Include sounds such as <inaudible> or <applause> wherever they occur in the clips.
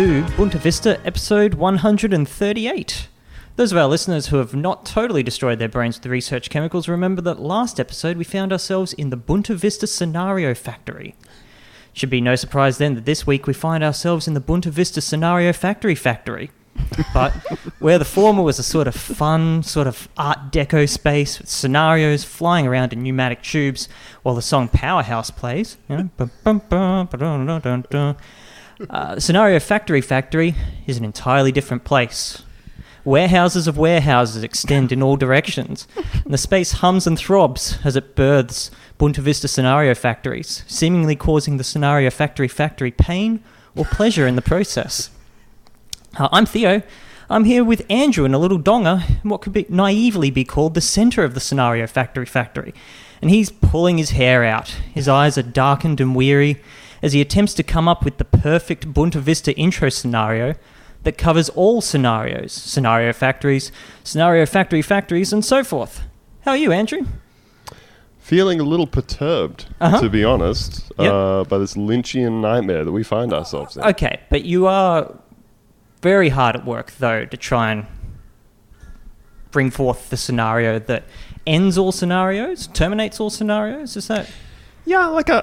to Bunta Vista episode 138. Those of our listeners who have not totally destroyed their brains with research chemicals remember that last episode we found ourselves in the Bunta Vista Scenario Factory. Should be no surprise then that this week we find ourselves in the Bunta Vista Scenario Factory Factory. but where the former was a sort of fun, sort of art deco space with scenarios flying around in pneumatic tubes while the song Powerhouse plays, you know, Uh, Scenario Factory Factory is an entirely different place. Warehouses of warehouses extend in all directions, and the space hums and throbs as it births Bunta Vista scenario factories, seemingly causing the Scenario Factory factory pain or pleasure in the process. Uh, I'm Theo. I'm here with Andrew in a little donga in what could be naively be called the center of the Scenario Factory factory. And he's pulling his hair out. His eyes are darkened and weary as he attempts to come up with the perfect Bunta Vista intro scenario that covers all scenarios scenario factories, scenario factory factories, and so forth. How are you, Andrew? Feeling a little perturbed, Uh-huh. to be honest, Yep. uh, by this Lynchian nightmare that we find ourselves in. Okay, but you are very hard at work, though, to try and bring forth the scenario that ends all scenarios, terminates all scenarios. Is that? Yeah, like uh,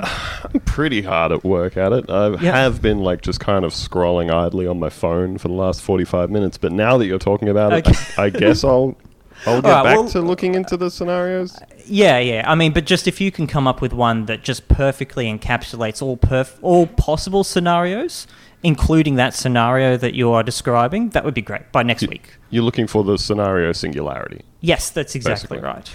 I'm pretty hard at work at it. I Yeah. have been like just kind of scrolling idly on my phone for the last 45 minutes, but now that you're talking about Okay. it, I, I guess I'll <laughs> I'll get Alright, back well- to looking into the scenarios. Yeah, yeah. I mean, but just if you can come up with one that just perfectly encapsulates all perf- all possible scenarios, including that scenario that you are describing, that would be great by next week. You're looking for the scenario singularity. Yes, that's exactly Basically. right.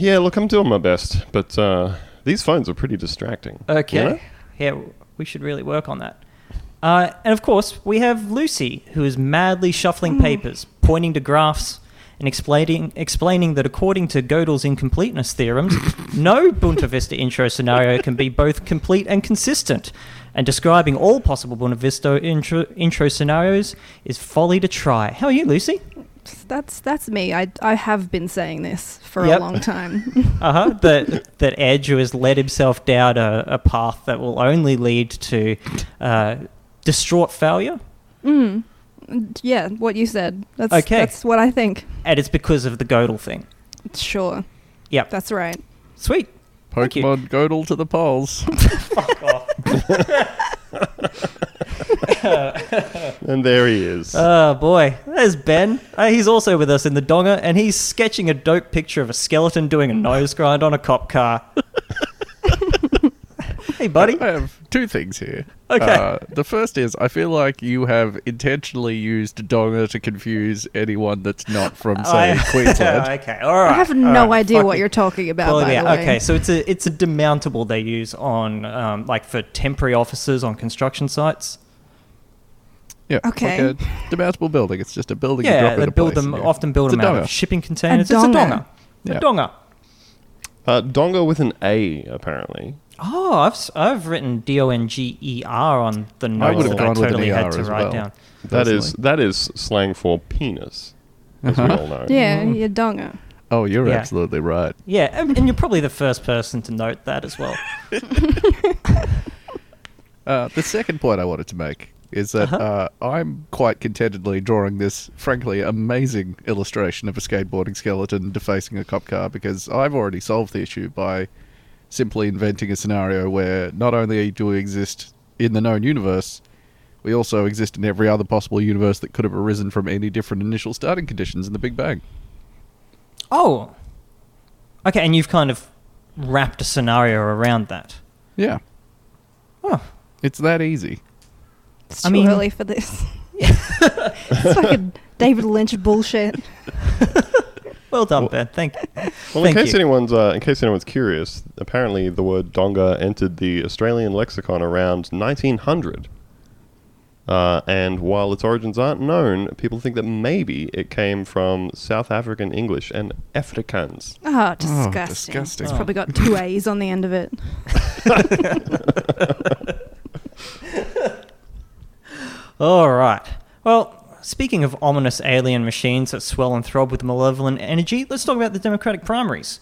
Yeah, look, I'm doing my best, but uh, these phones are pretty distracting. you Okay. know? Yeah, we should really work on that. Uh, and of course, we have Lucy, who is madly shuffling papers, pointing to graphs, and explaining explaining that according to Gödel's incompleteness theorems, <laughs> no Bunta Vista intro scenario can be both complete and consistent. And describing all possible Bunta Vista intro, intro scenarios is folly to try. How are you, Lucy? That's that's me. I, I have been saying this for Yep. a long time. <laughs> Uh huh. that that Edge who has led himself down a, a path that will only lead to uh, distraught failure. mm. Yeah, what you said. That's Okay. that's what I think. And it's because of the Godel thing. Sure. Yep. That's right. Sweet. Thank. Pokemon Godel to the polls. <laughs> <laughs> <laughs> And there he is. Oh boy, there's Ben. Uh, he's also with us in the donga, and he's sketching a dope picture of a skeleton doing a nose grind on a cop car. <laughs> hey, buddy. I have two things here. Okay. Uh, the first is I feel like you have intentionally used Donga to confuse anyone that's not from, say, I- <laughs> Queensland. okay, all right. I have all no right, idea what you're talking about. By the way. okay, so it's a it's a demountable they use on um, like for temporary offices on construction sites. Okay. Yeah, like a demountable building. It's just a building. you Yeah, drop they into build place them and you- often build It's them out of shipping containers. donga. It's a donga. Yeah. A donga. Uh, Donga with an A, apparently. Oh, I've s- I've written D O N G E R on the notes would've that I gone with totally had to write well. down. That is Personally. that is slang for penis, as Uh-huh. all know. yeah, you're donga. Oh, you're Yeah. absolutely right. Yeah, and, and you're probably the first person to note that as well. <laughs> Uh, the second point I wanted to make is that Uh-huh. uh, I'm quite contentedly drawing this, frankly, amazing illustration of a skateboarding skeleton defacing a cop car because I've already solved the issue by simply inventing a scenario where not only do we exist in the known universe, we also exist in every other possible universe that could have arisen from any different initial starting conditions in the Big Bang. Oh, okay, and you've kind of wrapped a scenario around that. Yeah, Oh, it's that easy. It's I too mean- early for this. <laughs> <laughs> it's fucking David Lynch bullshit. <laughs> well done, Ben. Thank you. <laughs> Well, Thank in case you. anyone's uh, in case anyone's curious, apparently the word donga entered the Australian lexicon around 1900. Uh, and while its origins aren't known, people think that maybe it came from South African English and Afrikaans. Oh, disgusting. disgusting. It's probably got two A's on the end of it. <laughs> <laughs> All right. Well, speaking of ominous alien machines that swell and throb with malevolent energy, let's talk about the Democratic primaries.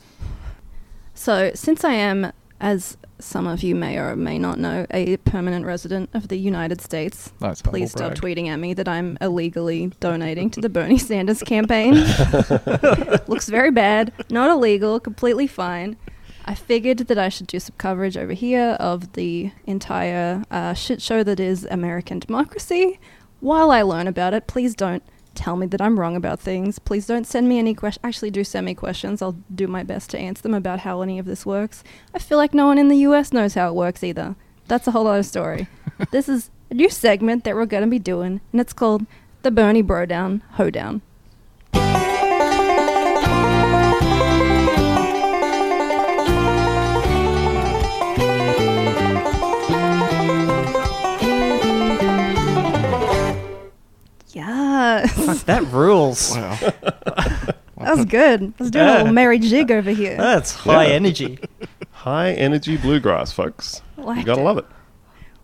So, since I am, as some of you may or may not know, a permanent resident of the United States. Nice. Please stop brag. tweeting at me that I'm illegally donating to the Bernie <laughs> Sanders campaign. <laughs> Looks very bad. Not illegal. Completely fine. I figured that I should do some coverage over here of the entire uh, shit show that is American democracy. While I learn about it, please don't tell me that I'm wrong about things. Please don't send me any questions. Actually, do send me questions. I'll do my best to answer them about how any of this works. I feel like no one in the US knows how it works either. That's a whole other story. <laughs> this is a new segment that we're going to be doing, and it's called the Bernie Bro Down Hoedown. Yes. Fuck, that rules. Wow. <laughs> That was good. I was doing a little merry Jig over here. That's high Yeah. energy. High energy bluegrass, folks. You Liked gotta it. love it.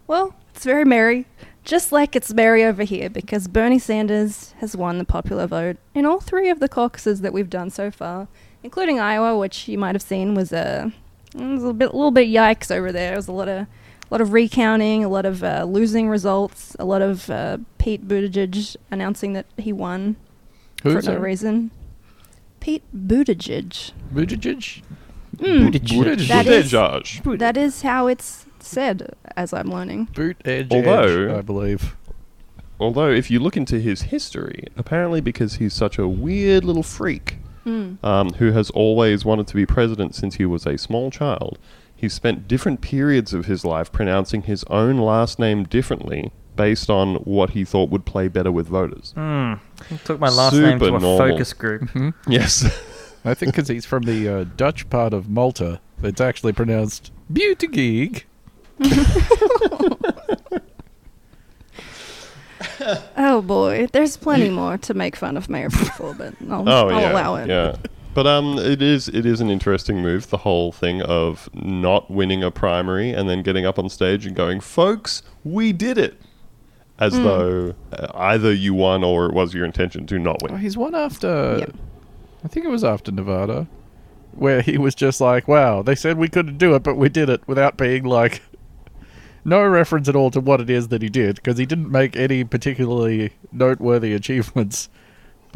Well, it's very merry, just like it's merry over here because Bernie Sanders has won the popular vote in all three of the caucuses that we've done so far, including Iowa, which you might have seen was a, it was a bit, little bit yikes over there. It was a lot of, a lot of recounting, a lot of uh, losing results, a lot of uh, Pete Buttigieg announcing that he won Who's for no it? reason. Pete Buttigieg. Buttigieg? Mm, Buttigieg. That is- Buttigieg. that is how it's said, as I'm learning. Boot edge, Although- I believe. Although, if you look into his history, apparently because he's such a weird little freak Mm. um, who has always wanted to be president since he was a small child, he spent different periods of his life pronouncing his own last name differently based on what he thought would play better with voters. Hmm. Took my last name to a normal. focus group. Hmm? <laughs> Yes. I think because he's from the uh, Dutch part of Malta, it's actually pronounced Buttigieg. <laughs> Oh boy, there's plenty more to make fun of Mayor Pete for, but I'll, Oh I'll yeah, allow it. yeah. But um, it is it is an interesting move. The whole thing of not winning a primary and then getting up on stage and going, "Folks, we did it," as Mm. though uh, either you won or it was your intention to not Oh, win. he's one after. Yep. I think it was after Nevada, where he was just like, "Wow, they said we couldn't do it, but we did it," without being like, <laughs> no reference at all to what it is that he did, because he didn't make any particularly noteworthy achievements.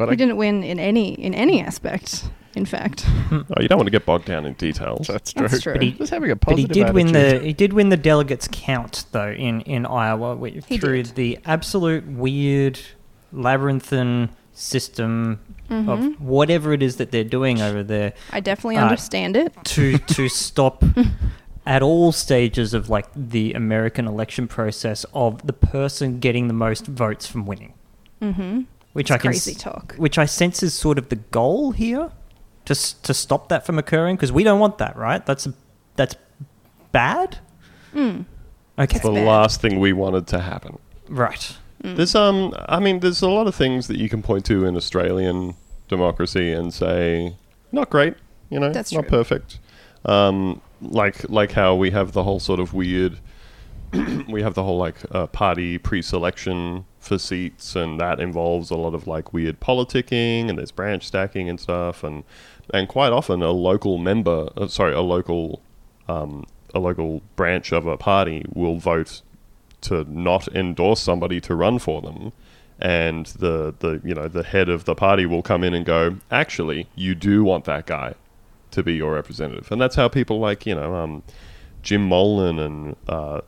But He I, didn't win in any in any aspect. In fact, Oh, you don't want to get bogged down in details. that's true. That's true. But he- just having a positive But he positive did win the he did win the delegates count though in in Iowa wi- He through did. the absolute weird labyrinthine system Mhm. of whatever it is that they're doing over there I definitely Uh, understand it. to to <laughs> stop at all stages of like the American election process of the person getting the most votes from winning, Mm-hmm. Which It's I can crazy s- talk. which I sense is sort of the goal here, to to stop that from occurring because we don't want that, right? That's that's bad. Mm. Okay, the bad. last thing we wanted to happen. right. Mm. There's um, I mean, there's a lot of things that you can point to in Australian democracy and say not great. You know, That's not true. perfect. Um, like like how we have the whole sort of weird. <clears throat> we have the whole like uh, party pre-selection for seats, and that involves a lot of like weird politicking, and there's branch stacking and stuff, and and quite often a local member, uh, sorry, a local um, a local branch of a party will vote to not endorse somebody to run for them and the the you know the head of the party will come in and go actually you do want that guy to be your representative. And that's how people like you know um, Jim Molan and uh,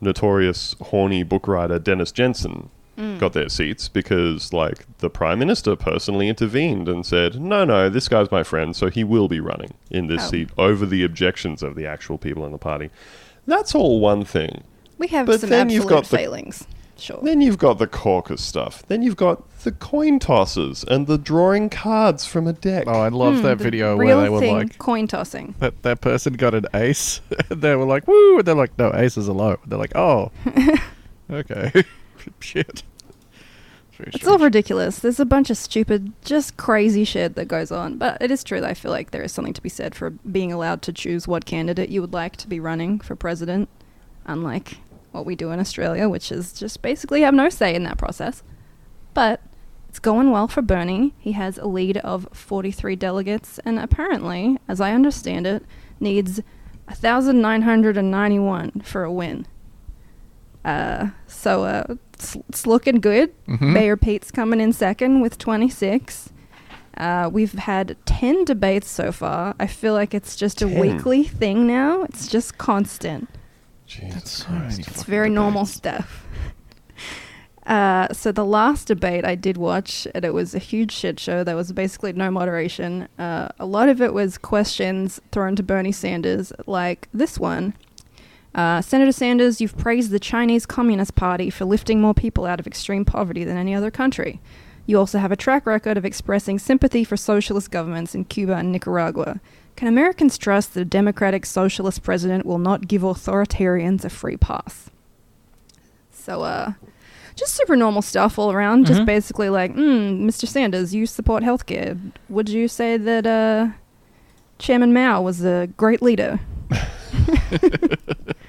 notorious horny book writer Dennis Jensen Mm. got their seats because like the prime minister personally intervened and said no no this guy's my friend so he will be running in this Oh. seat over the objections of the actual people in the party that's all one thing We have But some then you've absolute got the- failings. Sure. then you've got the caucus stuff. Then you've got the coin tosses and the drawing cards from a deck. Oh, I love Hmm, that video where they were thing, like, coin tossing. that, that person got an ace. and <laughs> they were like, woo! And they're like, no, aces are low. And they're like, oh. <laughs> okay. <laughs> <laughs> Shit. It's, It's all ridiculous. There's a bunch of stupid, just crazy shit that goes on. But it is true that I feel like there is something to be said for being allowed to choose what candidate you would like to be running for president, unlike what we do in Australia, which is just basically have no say in that process. But it's going well for Bernie. He has a lead of 43 delegates, and apparently, as I understand it, needs 1,991 for a win. Uh, so uh, it's, it's looking good. Mhm. Mayor Pete's coming in second with 26. Uh, we've had 10 debates so far. I feel like it's just a weekly thing now. It's just constant. Jesus Christ. It's fucking very normal stuff. <laughs> Uh, so the last debate I did watch, and it was a huge shit show. There was basically no moderation. Uh, a lot of it was questions thrown to Bernie Sanders, like this one. Uh, Senator Sanders, you've praised the Chinese Communist Party for lifting more people out of extreme poverty than any other country. You also have a track record of expressing sympathy for socialist governments in Cuba and Nicaragua. Can Americans trust that a democratic socialist president will not give authoritarians a free pass? So, uh, just super normal stuff all around. Just Mhm. basically like, mm, Mr. Sanders, you support healthcare. Would you say that uh, Chairman Mao was a great leader? <laughs> <laughs>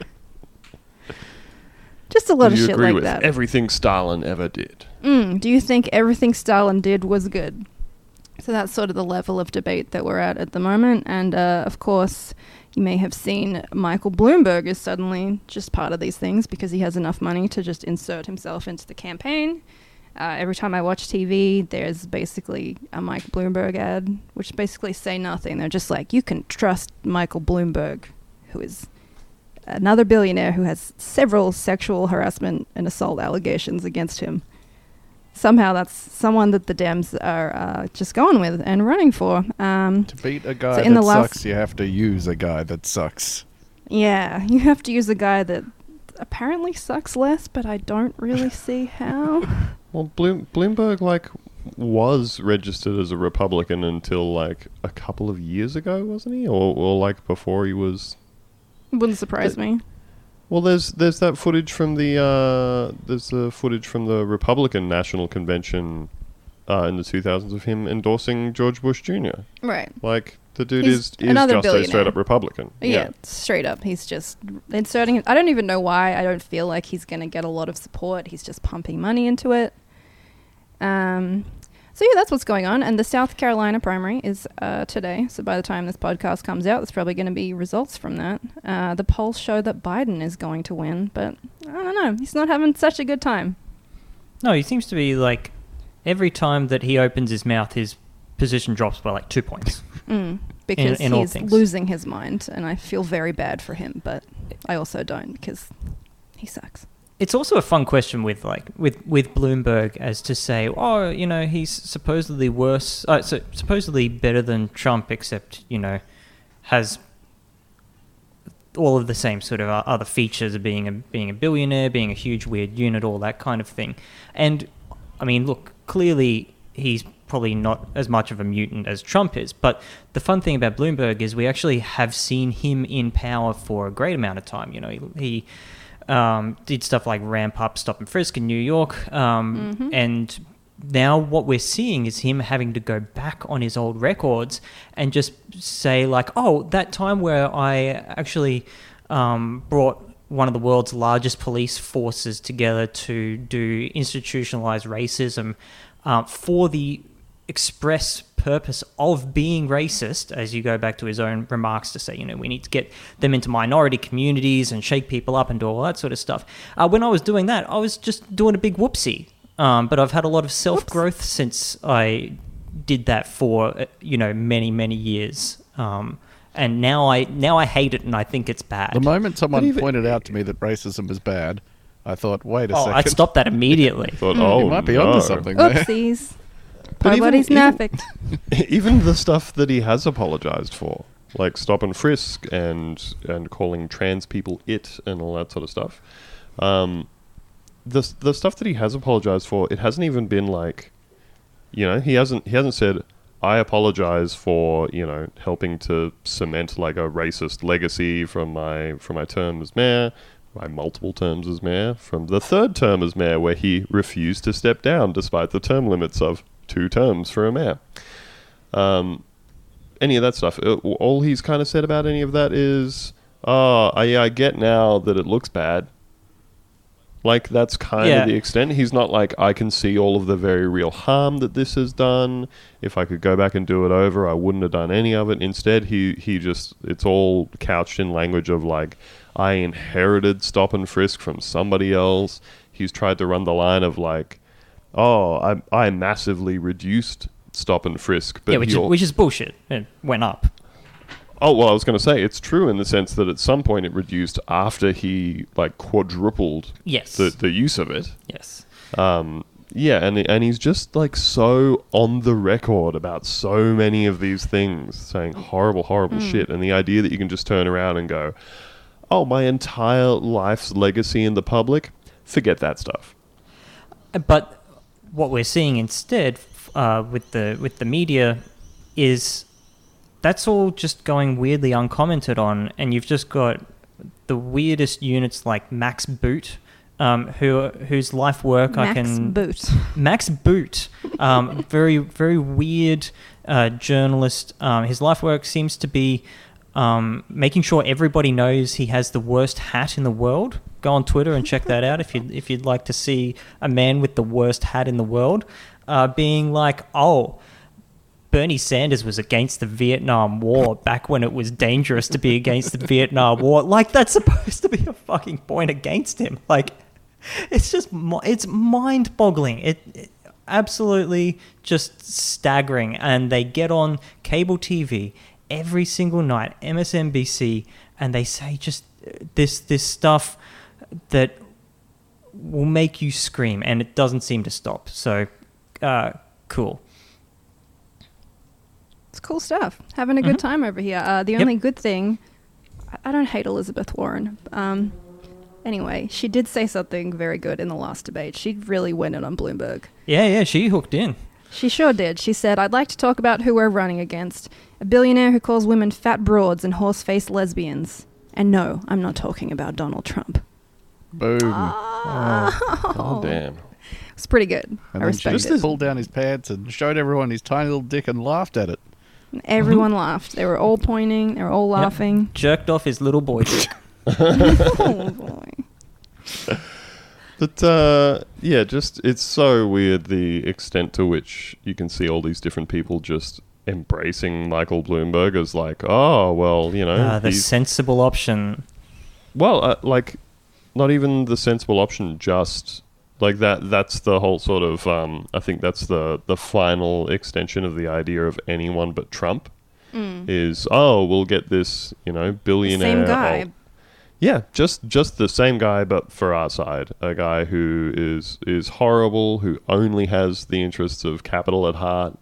just a lot Do of you shit agree like with that. everything Stalin ever did? Mm, do you think everything Stalin did was good? So that's sort of the level of debate that we're at at the moment. And uh, of course, you may have seen Michael Bloomberg is suddenly just part of these things because he has enough money to just insert himself into the campaign. Uh, every time I watch TV, there's basically a Mike Bloomberg ad, which basically say nothing. They're just like, you can trust Michael Bloomberg, who is another billionaire who has several sexual harassment and assault allegations against him somehow that's someone that the Dems are uh, just going with and running for. Um, To beat a guy So in that the last- sucks, you have to use a guy that sucks. yeah, you have to use a guy that apparently sucks less, but I don't really <laughs> see how. Well, Bloom, Bloomberg like was registered as a Republican until like a couple of years ago, wasn't he? Or, or like before he was. Wouldn't surprise me. Well, there's there's that footage from the uh, there's the footage from the Republican National Convention uh, in the 2000s of him endorsing George Bush Jr. Right. Like the dude He's is is another just a straight up Republican. Yeah. straight up. He's just inserting. I don't even know why. I don't feel like he's going to get a lot of support. He's just pumping money into it. Um, so yeah, that's what's going on. And the South Carolina primary is uh, today. So by the time this podcast comes out, there's probably going to be results from that. Uh, the polls show that Biden is going to win, but I don't know. He's not having such a good time. No, he seems to be like every time that he opens his mouth, his position drops by like two points. <laughs> Mm, because in all he's losing his mind, and I feel very bad for him, but I also don't because he sucks. It's also a fun question with like with with Bloomberg as to say, oh, you know, he's supposedly worse, uh, so supposedly better than Trump, except you know, has all of the same sort of other features of being a being a billionaire, being a huge weird unit, all that kind of thing. And I mean, look, clearly he's probably not as much of a mutant as Trump is. But the fun thing about Bloomberg is we actually have seen him in power for a great amount of time. You know, he. he um, did stuff like ramp up, stop and frisk in New York, um, Mhm. and now what we're seeing is him having to go back on his old records and just say like, oh, that time where I actually um, brought one of the world's largest police forces together to do institutionalized racism uh, for the express purpose of being racist, as you go back to his own remarks to say, you know, we need to get them into minority communities and shake people up and do all that sort of stuff. Uh, when I was doing that, I was just doing a big whoopsie. Um, but I've had a lot of self growth since I did that for uh, you know many many years. Um, and now I now I hate it and I think it's bad. The moment someone even- pointed out to me that racism is bad, I thought, wait a oh, second. I'd stop that immediately. <laughs> Thought, oh, you might be no. onto something <laughs> there. But even- even- perfect. <laughs> even the stuff that he has apologized for, like stop and frisk and and calling trans people it and all that sort of stuff. Um, the the stuff that he has apologized for, it hasn't even been like, you know, he hasn't he hasn't said I apologize for you know helping to cement like a racist legacy from my from my term as mayor. My multiple terms as mayor, from the third term as mayor, where he refused to step down despite the term limits of two terms for a mayor um, any of that stuff. Uh, all he's kind of said about any of that is, oh, I, I get now that it looks bad. Like that's kind Yeah. of the extent. He's not like I can see all of the very real harm that this has done. If I could go back and do it over, I wouldn't have done any of it. Instead, he he just it's all couched in language of like I inherited stop and frisk from somebody else. He's tried to run the line of like, oh, I I massively reduced stop and frisk, but yeah, which is, which is bullshit. It went up. Oh well, I was going to say it's true in the sense that at some point it reduced after he like quadrupled Yes. the the use of it. yes. Um, yeah, and and he's just like so on the record about so many of these things, saying horrible, horrible shit, and the idea that you can just turn around and go, "Oh, my entire life's legacy in the public, forget that stuff." But what we're seeing instead uh, with the with the media is that's all just going weirdly uncommented on, and you've just got the weirdest units like Max Boot, um, who whose life work I can Max Boot. Max Boot, um, <laughs> very very weird uh, journalist. Um, his life work seems to be um, making sure everybody knows he has the worst hat in the world. Go on Twitter and check that out if you if you'd like to see a man with the worst hat in the world, uh, being like, oh. Bernie Sanders was against the Vietnam War back when it was dangerous to be against the Vietnam War. Like that's supposed to be a fucking point against him. Like it's just it's mind-boggling. It, it absolutely just staggering. And they get on cable TV every single night, MSNBC, and they say just this this stuff that will make you scream, and it doesn't seem to stop. So, uh, cool. It's cool stuff. Having a good time over here. Uh, the Yep. only good thing, I- I don't hate Elizabeth Warren. Um, anyway, she did say something very good in the last debate. She really went in on Bloomberg. Yeah, yeah, she hooked in. She sure did. She said, I'd like to talk about who we're running against. A billionaire who calls women fat broads and horse faced lesbians. And no, I'm not talking about Donald Trump. Boom. Oh, damn! It's pretty good. and I then she respect just it. pulled down his pants and showed everyone his tiny little dick and laughed at it. Everyone laughed. They were all pointing. They were all Yep. laughing. Jerked off his little boy dick. <laughs> <laughs> oh boy. But uh, yeah, just it's so weird the extent to which you can see all these different people just embracing Michael Bloomberg as like, oh well, you know, Uh, the he's- sensible option. well, uh, like not even the sensible option, just like that. That's the whole sort of. Um, I think that's the the final extension of the idea of anyone but Trump is oh we'll get this you know billionaire Same guy. alt- yeah, just just the same guy, but for our side, a guy who is is horrible, who only has the interests of capital at heart,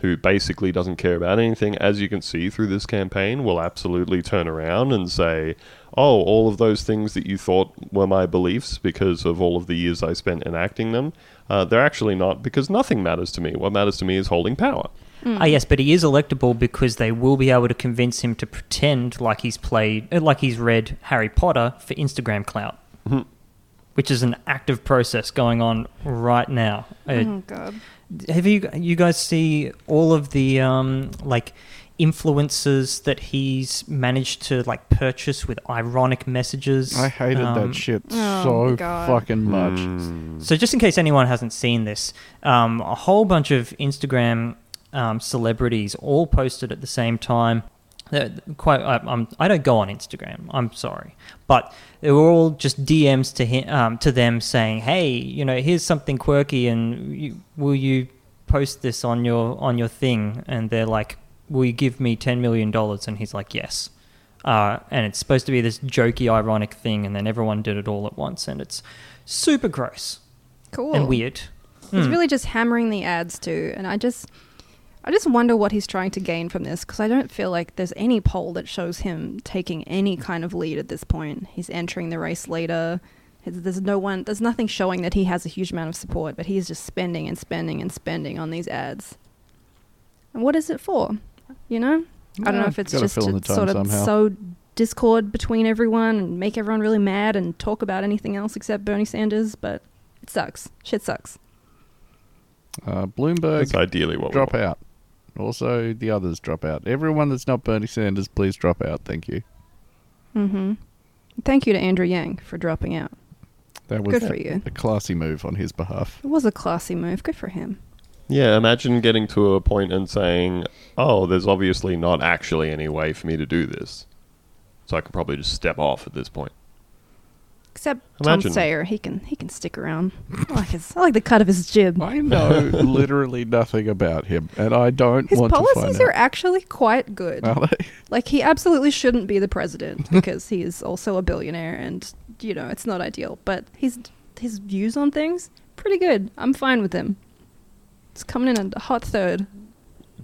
who basically doesn't care about anything. As you can see through this campaign, will absolutely turn around and say, "Oh, all of those things that you thought were my beliefs because of all of the years I spent enacting them, uh, they're actually not because nothing matters to me. What matters to me is holding power." Ah, yes, but he is electable because they will be able to convince him to pretend like he's played, uh, like he's read Harry Potter for Instagram clout, which is an active process going on right now. Uh, Oh god. have you you guys see all of the um, like influencers that he's managed to like purchase with ironic messages? I hated Um, that shit Oh, so fucking much. Hmm. So, just in case anyone hasn't seen this, um, a whole bunch of Instagram um, celebrities all posted at the same time. They're quite, I, I'm, I don't go on Instagram. I'm sorry, but they were all just DMs to him, um, to them saying, "Hey, you know, here's something quirky, and you, will you post this on your on your thing?" And they're like, "Will you give me ten million dollars?" And he's like, "Yes." Uh, and it's supposed to be this jokey, ironic thing, and then everyone did it all at once, and it's super gross Cool. and weird. He's Hmm. really just hammering the ads too, and I just, I just wonder what he's trying to gain from this because I don't feel like there's any poll that shows him taking any kind of lead at this point. He's entering the race later. There's no one, there's nothing showing that he has a huge amount of support, but he's just spending and spending and spending on these ads. And what is it for? You know, I don't know if it's just to sort of somehow. sow discord between everyone and make everyone really mad and talk about anything else except Bernie Sanders, but it sucks. Shit sucks. Uh, Bloomberg That's ideally what we drop want. out. Also, the others drop out. Everyone that's not Bernie Sanders, please drop out. Thank you. Mm-hmm. Thank you to Andrew Yang for dropping out. That was Good for you. a classy move on his behalf. It was a classy move. Good for him. Yeah, imagine getting to a point and saying, "Oh, there's obviously not actually any way for me to do this, so I could probably just step off at this point." Except Imagine. Tom Steyer, he can he can stick around. I like his I like the cut of his jib. I know <laughs> literally nothing about him, and I don't His want to policies find are out. actually quite good. Are they? Like he absolutely shouldn't be the president <laughs> because he is also a billionaire and you know, it's not ideal, but his his views on things pretty good. I'm fine with him. It's coming in a hot third.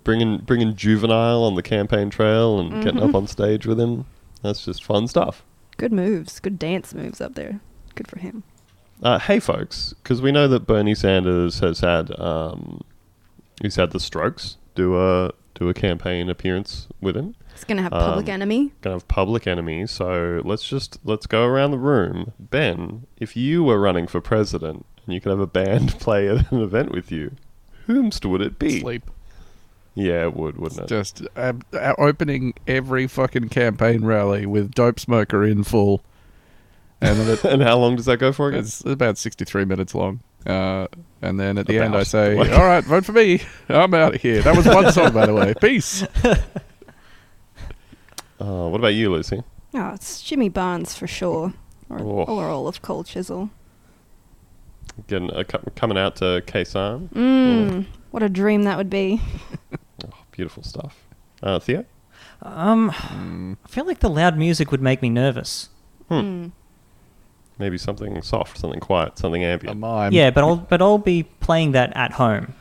Bringing bringing juvenile on the campaign trail and getting Mhm. up on stage with him. That's just fun stuff. Good moves, good dance moves up there. Good for him. Uh, hey, folks, because we know that Bernie Sanders has had um, he's had the Strokes do a do a campaign appearance with him. He's gonna have public Um, enemy. Gonna have public enemy. So let's just let's go around the room. Ben, if you were running for president and you could have a band <laughs> play at an event with you, whomst would it be? Sleep. Yeah, it would, wouldn't it? Just uh, uh, opening every fucking campaign rally with Dopesmoker in full. And it, <laughs> and how long does that go for again? it's about 63 minutes long. Uh, and then at the end, I say, Like- All right, vote for me. I'm out of here. That was one <laughs> song, by the way. Peace. Uh, <laughs> what about you, Lucy? Oh, it's Jimmy Barnes for sure. Or, Oh. or all of Cold Chisel. Getting uh, co- coming out to Khe Sanh. Mmm. What a dream that would be. <laughs> Oh, beautiful stuff. Uh, Theo? Um, Mm, I feel like the loud music would make me nervous. Hmm. Mm. Maybe something soft, something quiet, something a ambient. mime. yeah, but I'll but I'll be playing that at home,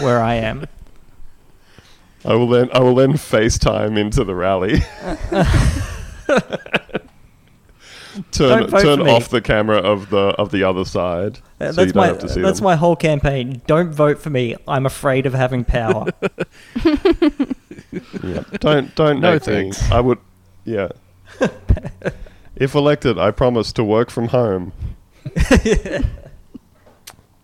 where I am. <laughs> I will then I will then FaceTime into the rally. <laughs> turn turn off the camera of the of the other side. Uh, so you that's don't my have to see that's them. my whole campaign. Don't vote for me. I'm afraid of having power. <laughs> <laughs> Yeah. Don't don't No make me. I would yeah. <laughs> if elected, I promise to work from home.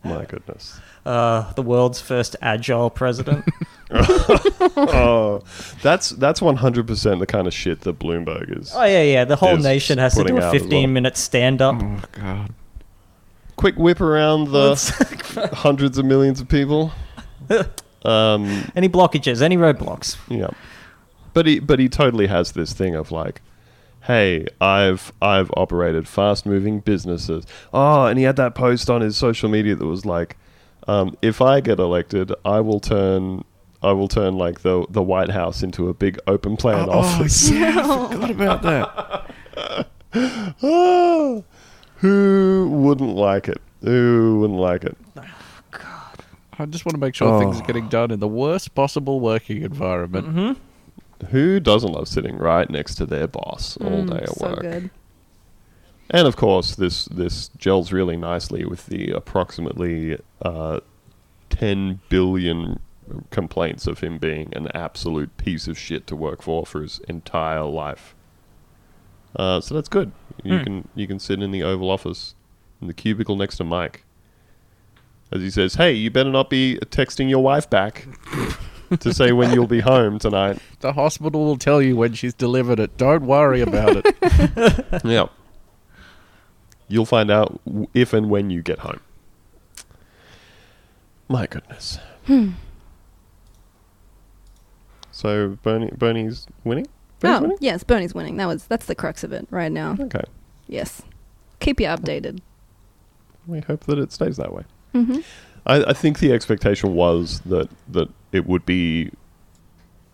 My goodness. uh, the world's first agile president. <laughs> oh, that's that's one hundred percent the kind of shit that Bloomberg is. Oh yeah, yeah. The whole Is nation has to putting do a out as 15 well. minute stand up. Oh, God. Quick whip around the <laughs> hundreds of millions of people. <laughs> Um, Any blockages? Any roadblocks? yeah, but he but he totally has this thing of like, hey, I've I've operated fast moving businesses. Oh, and he had that post on his social media that was like, um, if I get elected, I will turn. I will turn like the the White House into a big open plan Oh, office. yeah, I <laughs> forgot about that. Ah, <sighs> who wouldn't like it? Who wouldn't like it? Oh, God. I just want to make sure things Oh. are getting done in the worst possible working environment. Mm-hmm. Who doesn't love sitting right next to their boss all Mm, day at so work? good. And of course, this this gels really nicely with the approximately uh, 10 billion complaints of him being an absolute piece of shit to work for for his entire life. Uh, so that's good. You Hmm. can you can sit in the Oval Office in the cubicle next to Mike. As he says, "Hey, you better not be texting your wife back <laughs> to say when you'll be home tonight." The hospital will tell you when she's delivered it. Don't worry about it. <laughs> Yeah. You'll find out if and when you get home. My goodness. So Bernie, Bernie's winning. Bernie's Oh, winning? yes, Bernie's winning. That was that's the crux of it right now. Okay. Yes. Keep you updated. We hope that it stays that way. hmm I, I think the expectation was that that it would be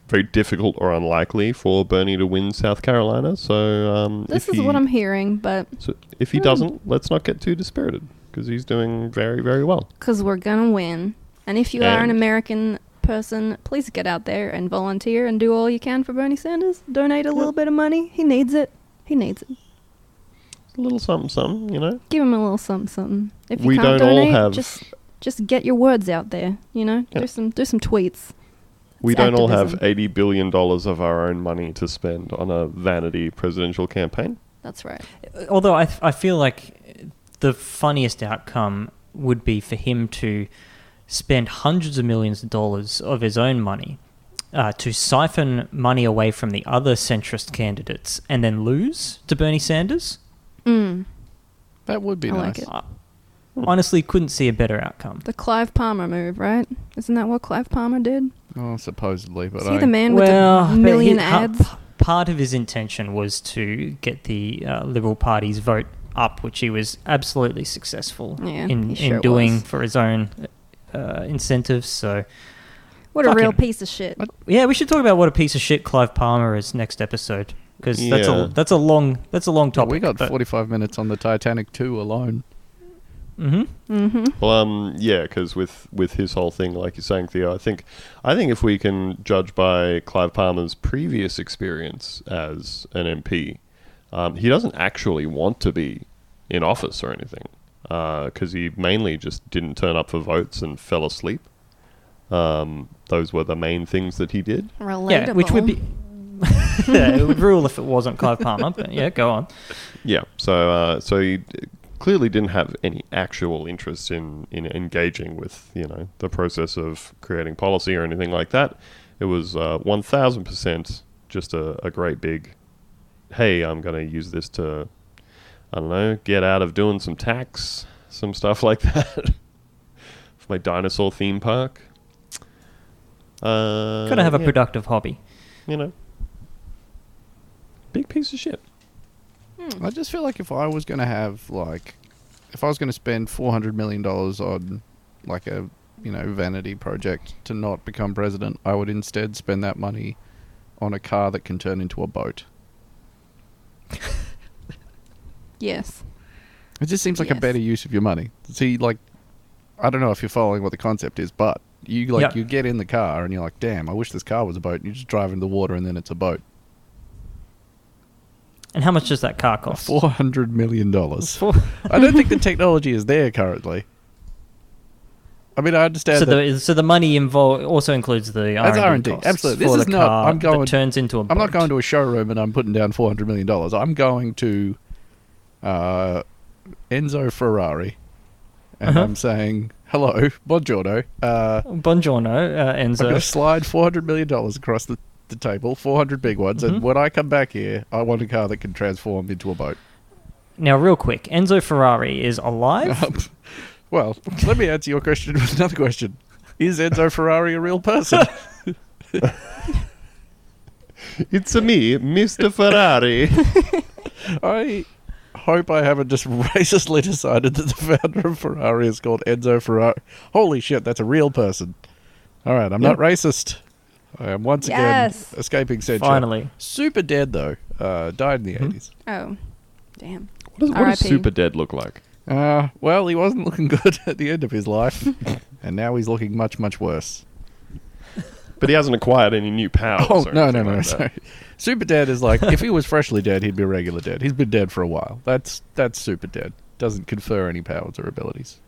very difficult or unlikely for Bernie to win South Carolina. So um, This is he, what I'm hearing, but So if he Hmm. doesn't, let's not get too dispirited because he's doing very very well. because we're gonna win. And if you are an American person, please get out there and volunteer and do all you can for Bernie Sanders. Donate a little bit of money. He needs it. He needs it. A little something, something, you know. Give him a little something, something. If you we can't don't all donate, have just just get your words out there. You know, Yeah. do some do some tweets. we It's don't all have eighty billion dollars of our own money to spend on a vanity presidential campaign. That's right. Although I, I feel like the funniest outcome would be for him to spend hundreds of millions of dollars of his own money uh, to siphon money away from the other centrist candidates and then lose to Bernie Sanders. Mm. That would be I like nice. it. I honestly couldn't see a better outcome. The Clive Palmer move, right? Isn't that what Clive Palmer did? Oh, supposedly, but Is I, he the man well, with but the million he- ads? p- part of his intention was to get the uh, Liberal Party's vote up, which he was absolutely successful Yeah, in, sure in doing was. for his own uh, incentives. So, What a real him. piece of shit. yeah, we should talk about what a piece of shit Clive Palmer is next episode because that's a that's a long that's a long Well, topic. we got 45 minutes on the Titanic 2 alone. hmm Mm-hmm. Well, um, yeah, because with with his whole thing, like you're saying, Theo, I think I think if we can judge by Clive Palmer's previous experience as an MP, um, he doesn't actually want to be in office or anything, because he mainly just didn't turn up for votes and fell asleep. Um, those were the main things that he did. Relatable. Yeah, which would be <laughs> yeah, it would rule if it wasn't Clive Palmer. But yeah, go on. Yeah, so uh, so he clearly didn't have any actual interest in, in engaging with you know the process of creating policy or anything like that. It was uh, one thousand percent just a, a great big, hey, I'm going to use this to, I don't know, get out of doing some tax, some stuff like <laughs> that, for my dinosaur theme park. Uh, Got to have a yeah, productive hobby. you know, big piece of shit. I just feel like if I was going to have, like, if I was going to spend $400 million on, like, a, you know, vanity project to not become president, I would instead spend that money on a car that can turn into a boat. <laughs> yes. It just seems like a better use of your money. See, like, I don't know if you're following what the concept is, but you like Yeah. you get in the car and you're like, "Damn, I wish this car was a boat." And you just drive into the water and then it's a boat. And how much does that car cost? <laughs> Four hundred million dollars. <laughs> I don't think the technology is there currently. I mean, I understand so that. the so the money involved also includes the That's R&D, R&D, absolutely. This the is not- car I'm going- that turns into a I'm not going to a showroom and I'm putting down four hundred million dollars. I'm going to uh, Enzo Ferrari, and Uh-huh. I'm saying hello, buongiorno. Uh, Buongiorno, uh, I'm going to slide four hundred million dollars across the, the table, four hundred big ones, Mhm. and when I come back here, I want a car that can transform into a boat. Now, real quick, Enzo Ferrari is alive. <laughs> Um, well, let me answer your question with another question: Is Enzo Ferrari a real person? <laughs> It's a me, Mr. Ferrari. <laughs> I hope I haven't just <laughs> racistly decided that the founder of Ferrari is called Enzo Ferrari. Holy shit, that's a real person. All right, I'm not racist. I am once Yes. again escaping censure. Finally, Super dead though. Uh, died in the Mhm. 80s. Oh, damn. What does, what does Super Dead look like? Uh, well, he wasn't looking <laughs> good at the end of his life, <laughs> and now he's looking much, much worse. But he hasn't acquired any new powers. Oh or no, no, anything no! like. Sorry. Super dead is like if he was freshly dead, he'd be regular dead. He's been dead for a while. That's that's super dead. Doesn't confer any powers or abilities.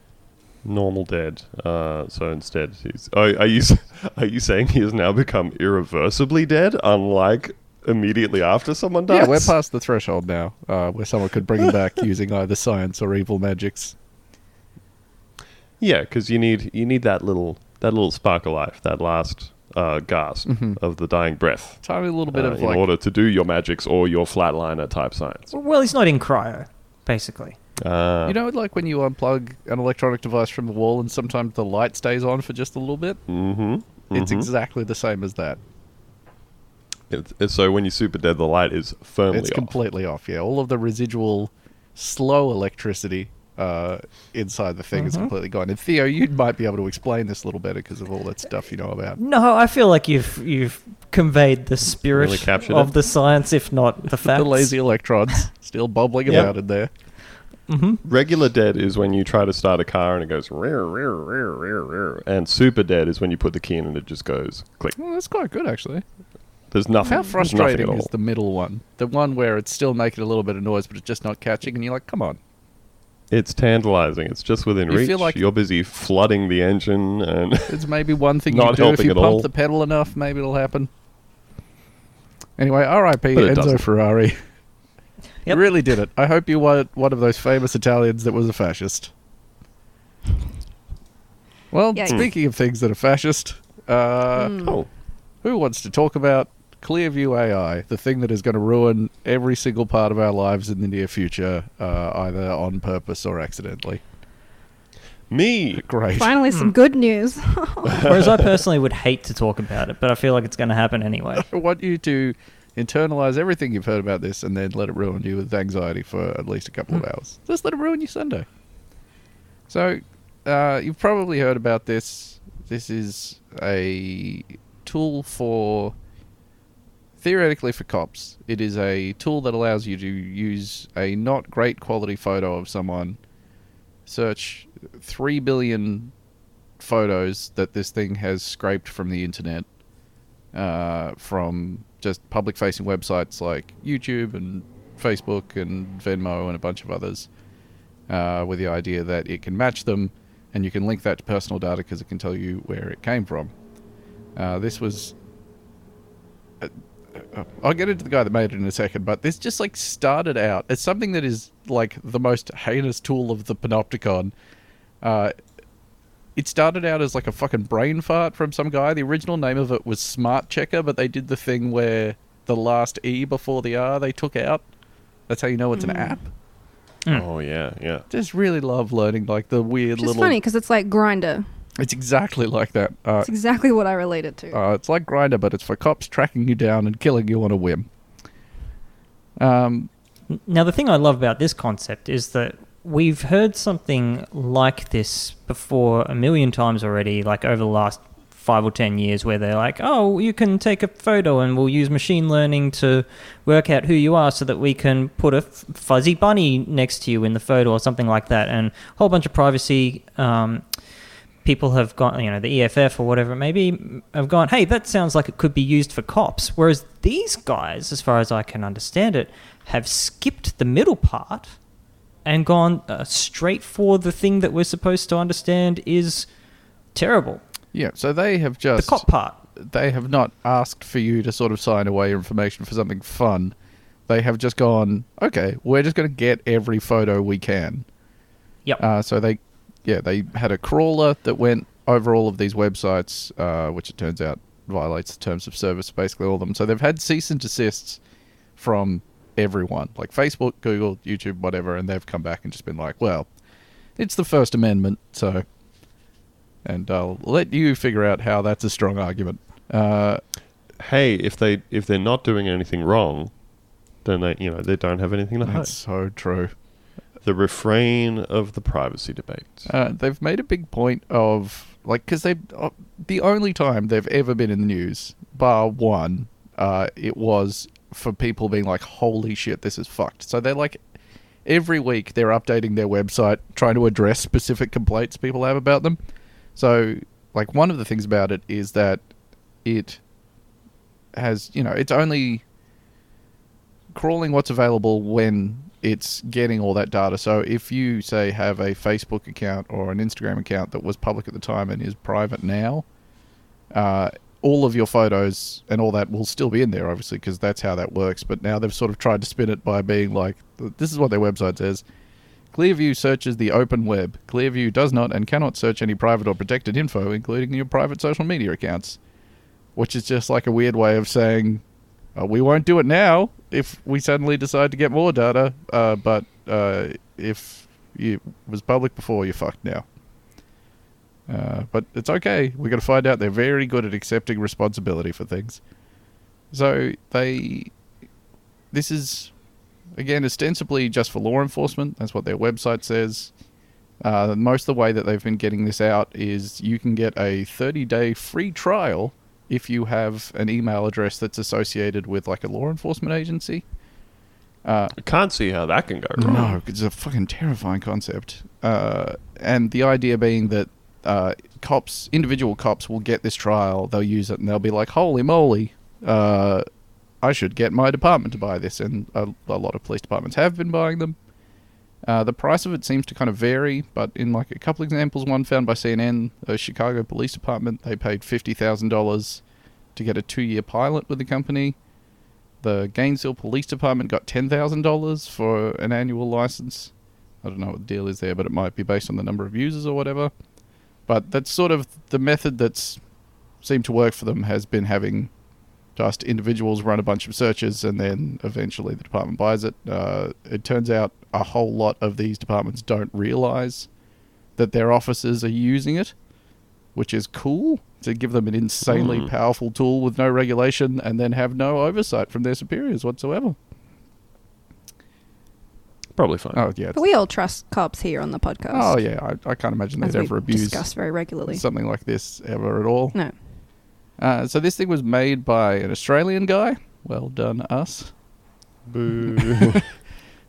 Normal dead. Uh, so instead, he's. Oh, are you <laughs> are you saying he has now become irreversibly dead, unlike immediately after someone dies? Yeah, we're past the threshold now, uh, where someone could bring him back <laughs> using either science or evil magics. Yeah, because you need you need that little that little spark of life, that last uh, gasp Mhm. of the dying breath, Tiny little bit uh, of in like, order to do your magics or your flatliner type science. well, he's not in cryo, basically. Uh, you know, like when you unplug an electronic device from the wall and sometimes the light stays on for just a little bit. Mm-hmm. It's mhm. exactly the same as that. It's, it's- so when you're super dead, the light is firmly it's off. completely off. Yeah, all of the residual slow electricity uh, inside the thing is Mhm. completely gone. And Theo, you might be able to explain this a little better because of all that stuff you know about. No, I feel like you've you've conveyed the spirit Really of it. the science, if not the <laughs> facts. The lazy electrons still bubbling Yep. about in there. Mm-hmm. Regular dead is when you try to start a car and it goes rear, rear, rear, rear, rear. And super dead is when you put the key in and it just goes click. Well, that's quite good actually. There's nothing. How frustrating nothing is the middle one? The one where it's still making a little bit of noise, but it's just not catching, and you're like, "Come on!" It's tantalizing. It's just within You reach. feel like- You're busy flooding the engine and <laughs> It's maybe one thing Not you do if helping you at pump all. the pedal enough, maybe it'll happen. Anyway, R.I.P. But it Enzo doesn't. Ferrari. <laughs> Yep. You really did it. I hope you were one of those famous Italians that was a fascist. Well, Yikes. speaking of things that are fascist, uh, Mm. oh, who wants to talk about Clearview AI, the thing that is going to ruin every single part of our lives in the near future, uh, either on purpose or accidentally. Me. Great. Finally, Hmm. some good news. <laughs> Whereas I personally would hate to talk about it, but I feel like it's going to happen anyway. <laughs> I want you to internalize everything you've heard about this and then let it ruin you with anxiety for at least a couple of hours. Just let it ruin your Sunday. So, uh, you've probably heard about this. This is a tool for theoretically for cops. It is a tool that allows you to use a not great quality photo of someone, search 3 billion photos that this thing has scraped from the internet uh, from just public facing websites like YouTube and Facebook and Venmo and a bunch of others, uh, with the idea that it can match them and you can link that to personal data because it can tell you where it came from. Uh, this was. I'll get into the guy that made it in a second, but this just like started out as something that is like the most heinous tool of the panopticon. Uh, it started out as like a fucking brain fart from some guy. The original name of it was SmartCheckr, but they did the thing where the last E before the R they took out. That's how you know it's an app. Mm. Oh yeah, yeah. Just really love learning like the weird Which is little. funny because it's like Grindr. It's exactly like that. Uh, It's exactly what I relate it to. uh, it's like Grindr, but it's for cops tracking you down and killing you on a whim. Um, Now, the thing I love about this concept is that we've heard something like this before a million times already, like over the last five or ten years, where they're like, oh, you can take a photo and we'll use machine learning to work out who you are so that we can put a f- fuzzy bunny next to you in the photo or something like that. And a whole bunch of privacy. Um, people have gone, you know, the EFF or whatever it may be, have gone, hey, that sounds like it could be used for cops. Whereas these guys, as far as I can understand it, have skipped the middle part and gone uh, straight for the thing that we're supposed to understand is terrible. yeah, so they have just. The cop part. they have not asked for you to sort of sign away your information for something fun. They have just gone, okay, we're just going to get every photo we can. Yep. Uh, so they, yeah, they had a crawler that went over all of these websites, uh, which it turns out violates the terms of service, basically all of them. So they've had cease and desists from everyone, like Facebook, Google, YouTube, whatever, and they've come back and just been like, well, it's the First Amendment, so. And I'll let you figure out how that's a strong argument. Uh, Hey, if they if they're not doing anything wrong, then they you know they don't have anything to hide. that's so true. The refrain of the privacy debate. Uh, they've made a big point of like because they uh, the only time they've ever been in the news, bar one, uh, it was for people being like, "Holy shit, this is fucked." So they're like, every week they're updating their website trying to address specific complaints people have about them. So like one of the things about it is that it has you know it's only crawling what's available when it's getting all that data. So if you say have a Facebook account or an Instagram account that was public at the time and is private now, uh, all of your photos and all that will still be in there, obviously, because that's how that works. But now they've sort of tried to spin it by being like, this is what their website says. Clearview searches the open web. Clearview does not and cannot search any private or protected info, including your private social media accounts. Which is just like a weird way of saying, uh, we won't do it now if we suddenly decide to get more data. Uh, but uh, if it was public before, you're fucked now. Uh, but it's okay. We're going to find out they're very good at accepting responsibility for things. So they. This is, again, ostensibly just for law enforcement. That's what their website says. Uh, most of the way that they've been getting this out is you can get a 30 day free trial if you have an email address that's associated with like a law enforcement agency. Uh, I can't see how that can go wrong. no, it's a fucking terrifying concept. Uh, and the idea being that uh, cops, individual cops, will get this trial, they'll use it, and they'll be like, "Holy moly, uh, I should get my department to buy this." And a, a lot of police departments have been buying them. Uh, the price of it seems to kind of vary, but in like a couple examples, one found by CNN, a Chicago Police Department, they paid fifty thousand dollars to get a two-year pilot with the company. The Gainesville Police Department got ten thousand dollars for an annual license. I don't know what the deal is there, but it might be based on the number of users or whatever. But that's sort of the method that's seemed to work for them has been having just individuals run a bunch of searches and then eventually the department buys it. Uh, it turns out a whole lot of these departments don't realize that their officers are using it, which is cool to give them an insanely Hmm. powerful tool with no regulation and then have no oversight from their superiors whatsoever. Probably fine. Oh yeah, But we all trust cops here on the podcast. oh yeah. I, I can't imagine they'd ever abuse discuss very regularly. something like this ever at all. No. Uh, so this thing was made by an Australian guy. Well done, us. Boo. <laughs>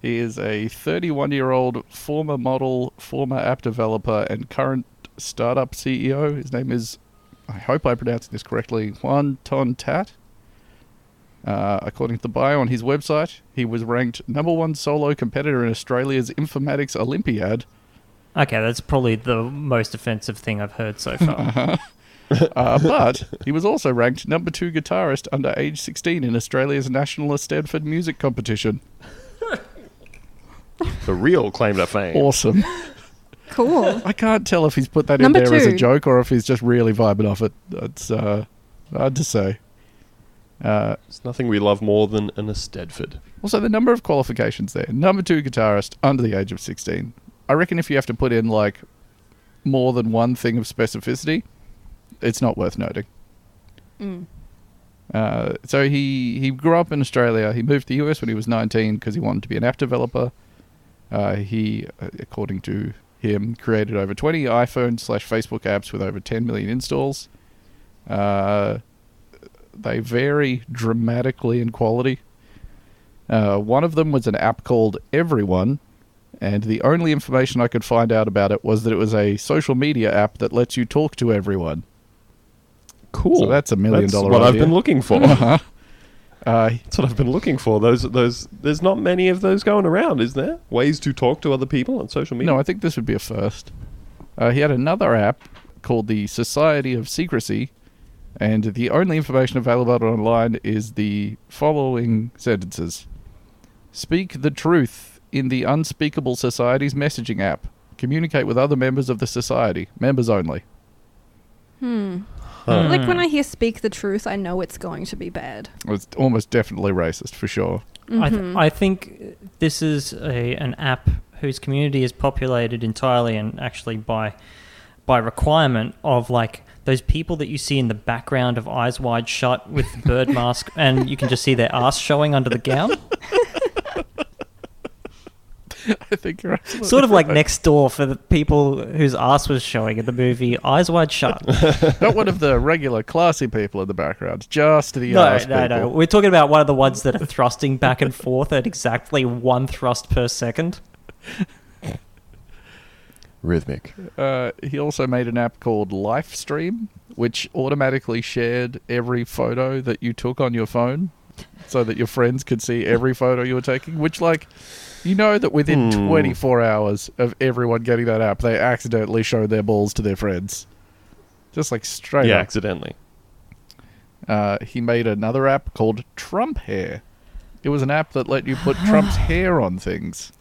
He is a 31 year old former model, former app developer, and current startup CEO. His name is, I hope I pronounced this correctly, Hoan Ton-That. Uh, according to the bio on his website, he was ranked number one solo competitor in Australia's Informatics Olympiad. Okay, that's probably the most offensive thing I've heard so far. <laughs> Uh, <laughs> but he was also ranked number two guitarist under age 16 in Australia's National Eisteddfod Music Competition. <laughs> the real claim to fame. Awesome. Cool. I can't tell if he's put that Number in there as a two. joke or if he's just really vibing off it. It's uh, hard to say. Uh, There's nothing we love more than an Eisteddfod. also, the number of qualifications there. Number two guitarist under the age of 16. I reckon if you have to put in like more than one thing of specificity, it's not worth noting. Mm. Uh, so he, he grew up in Australia. He moved to the US when he was 19 because he wanted to be an app developer. Uh, he, uh, according to him, created over 20 iPhone slash Facebook apps with over 10 million installs. Uh, they vary dramatically in quality. Uh, one of them was an app called Everyone, and the only information I could find out about it was that it was a social media app that lets you talk to everyone. Cool. So that's a million That's dollar what I've been looking for. <laughs> Uh-huh. Uh, <laughs> That's what I've been looking for. Those, those. There's not many of those going around, is there? Ways to talk to other people on social media. No, I think this would be a first. Uh, he had another app called the Society of Secrecy, and the only information available online is the following sentences Speak the truth in the Unspeakable Society's messaging app. Communicate with other members of the society. Members only. Hmm. Huh. Like when I hear "speak the truth," I know it's going to be bad. It's almost definitely racist, for sure. I, th-. I think this is a an app whose community is populated entirely and actually by by requirement of like those people that you see in the background of Eyes Wide Shut with bird <laughs> mask, and you can just see their ass showing under the gown. <laughs> I think you're absolutely sort of like right. next door for the people whose ass was showing in the movie Eyes Wide Shut. <laughs> Not one of the regular classy people in the background, just the no, ass no, no. We're talking about one of the ones that are thrusting back and forth at exactly one thrust per second. Rhythmic. Uh, he also made an app called Livestream, which automatically shared every photo that you took on your phone, so that your friends could see every photo you were taking. Which, like, you know that within Hmm. 24 hours of everyone getting that app, they accidentally showed their balls to their friends, just like straight yeah, up. accidentally. Uh, he made another app called Trump Hair. It was an app that let you put <sighs> Trump's hair on things.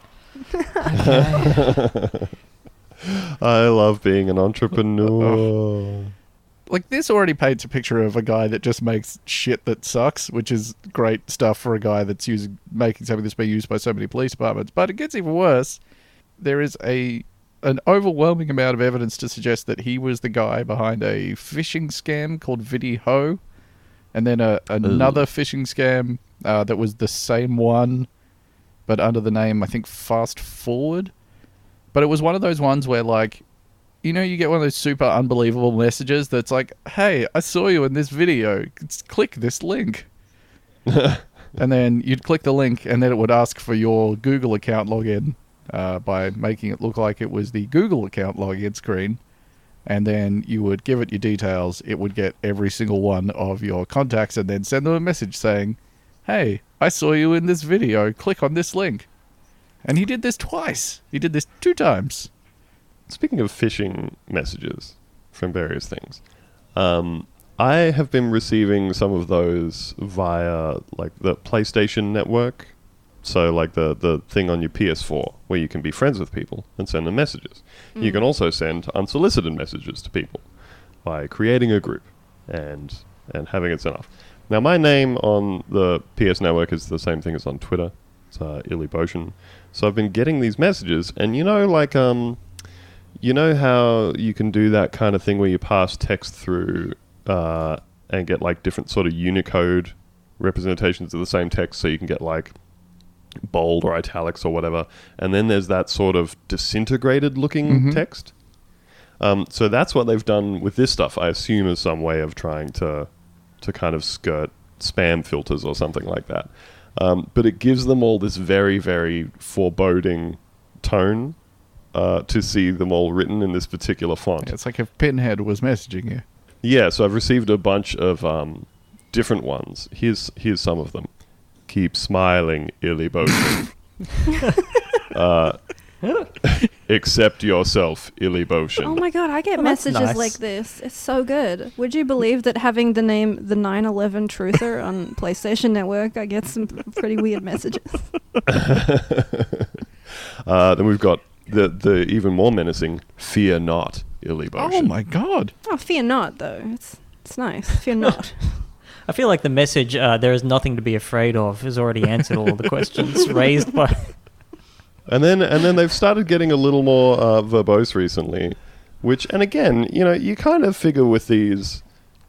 <laughs> I love being an entrepreneur. Like this already paints a picture of a guy that just makes shit that sucks, which is great stuff for a guy that's using making something that's being used by so many police departments. But it gets even worse. There is a an overwhelming amount of evidence to suggest that he was the guy behind a phishing scam called ViddyHo, and then a, another phishing scam uh, that was the same one, but under the name I think Fast Forward. But it was one of those ones where like you know, you get one of those super unbelievable messages that's like, "Hey, I saw you in this video. Click this link." <laughs> and then you'd click the link, and then it would ask for your Google account login uh, by making it look like it was the Google account login screen. And then you would give it your details. It would get every single one of your contacts, and then send them a message saying, "Hey, I saw you in this video. Click on this link." And he did this twice. He did this two times. Speaking of phishing messages from various things, um, I have been receiving some of those via like the PlayStation Network. So like the the thing on your PS4 where you can be friends with people and send them messages. You can also send unsolicited messages to people by creating a group and and having it sent off. Now, my name on the PS network is the same thing as on Twitter. It's uh, Illy Boshin. So I've been getting these messages, and you know, like, um, you know how you can do that kind of thing where you pass text through uh, and get like different sort of Unicode representations of the same text, so you can get like bold or italics or whatever, and then there's that sort of disintegrated looking Mhm. text. Um, so that's what they've done with this stuff. I assume as some way of trying to to kind of skirt spam filters or something like that. Um, but it gives them all this very very foreboding tone uh, to see them all written in this particular font. It's like if Pinhead was messaging you. Yeah, so I've received a bunch of um, different ones. Here's here's some of them. Keep smiling, Illy Boshin. <laughs> uh, accept yourself, Illy Boshin. Oh my god, I get Oh, that's messages nice. like this. It's so good. Would you believe that having the name the 911 Truther <laughs> on PlayStation Network, I get some pretty weird messages. <laughs> uh, then we've got the the even more menacing "Fear not, Illy Oh my god. Oh, fear not though. It's it's nice. Fear not. <laughs> I feel like the message uh, "there is nothing to be afraid of" has already answered all the <laughs> questions raised by. <laughs> And then and then they've started getting a little more uh, verbose recently, which and again, you know, you kind of figure with these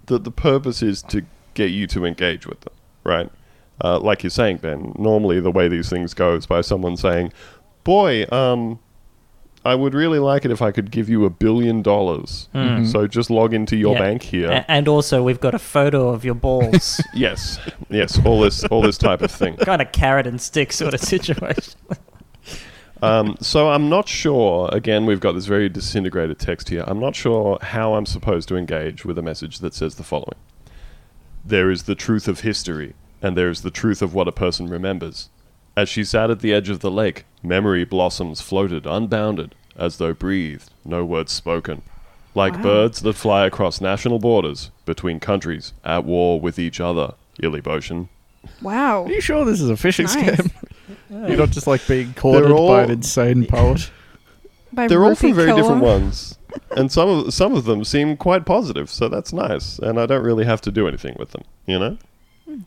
that the purpose is to get you to engage with them, right? Uh, like you're saying, Ben. Normally, the way these things go is by someone saying, "Boy, um, I would really like it if I could give you a billion dollars. Hmm. So just log into your Yeah. bank here." A- and also, we've got a photo of your balls. <laughs> yes, yes, all this all this type of thing. kind of carrot and stick sort of situation. Um, so I'm not sure. Again, we've got this very disintegrated text here. I'm not sure how I'm supposed to engage with a message that says the following: There is the truth of history, and there is the truth of what a person remembers. As she sat at the edge of the lake, memory blossoms floated unbounded, as though breathed, no words spoken. Like Wow. birds that fly across national borders, between countries, at war with each other. Illy Boshin. Wow. Are you sure this is a phishing Nice. scam? <laughs> You're not just like being courted all- by an insane poet. <laughs> By They're all from very different <laughs> ones, and some of some of them seem quite positive, so that's nice. And I don't really have to do anything with them, you know. Hmm.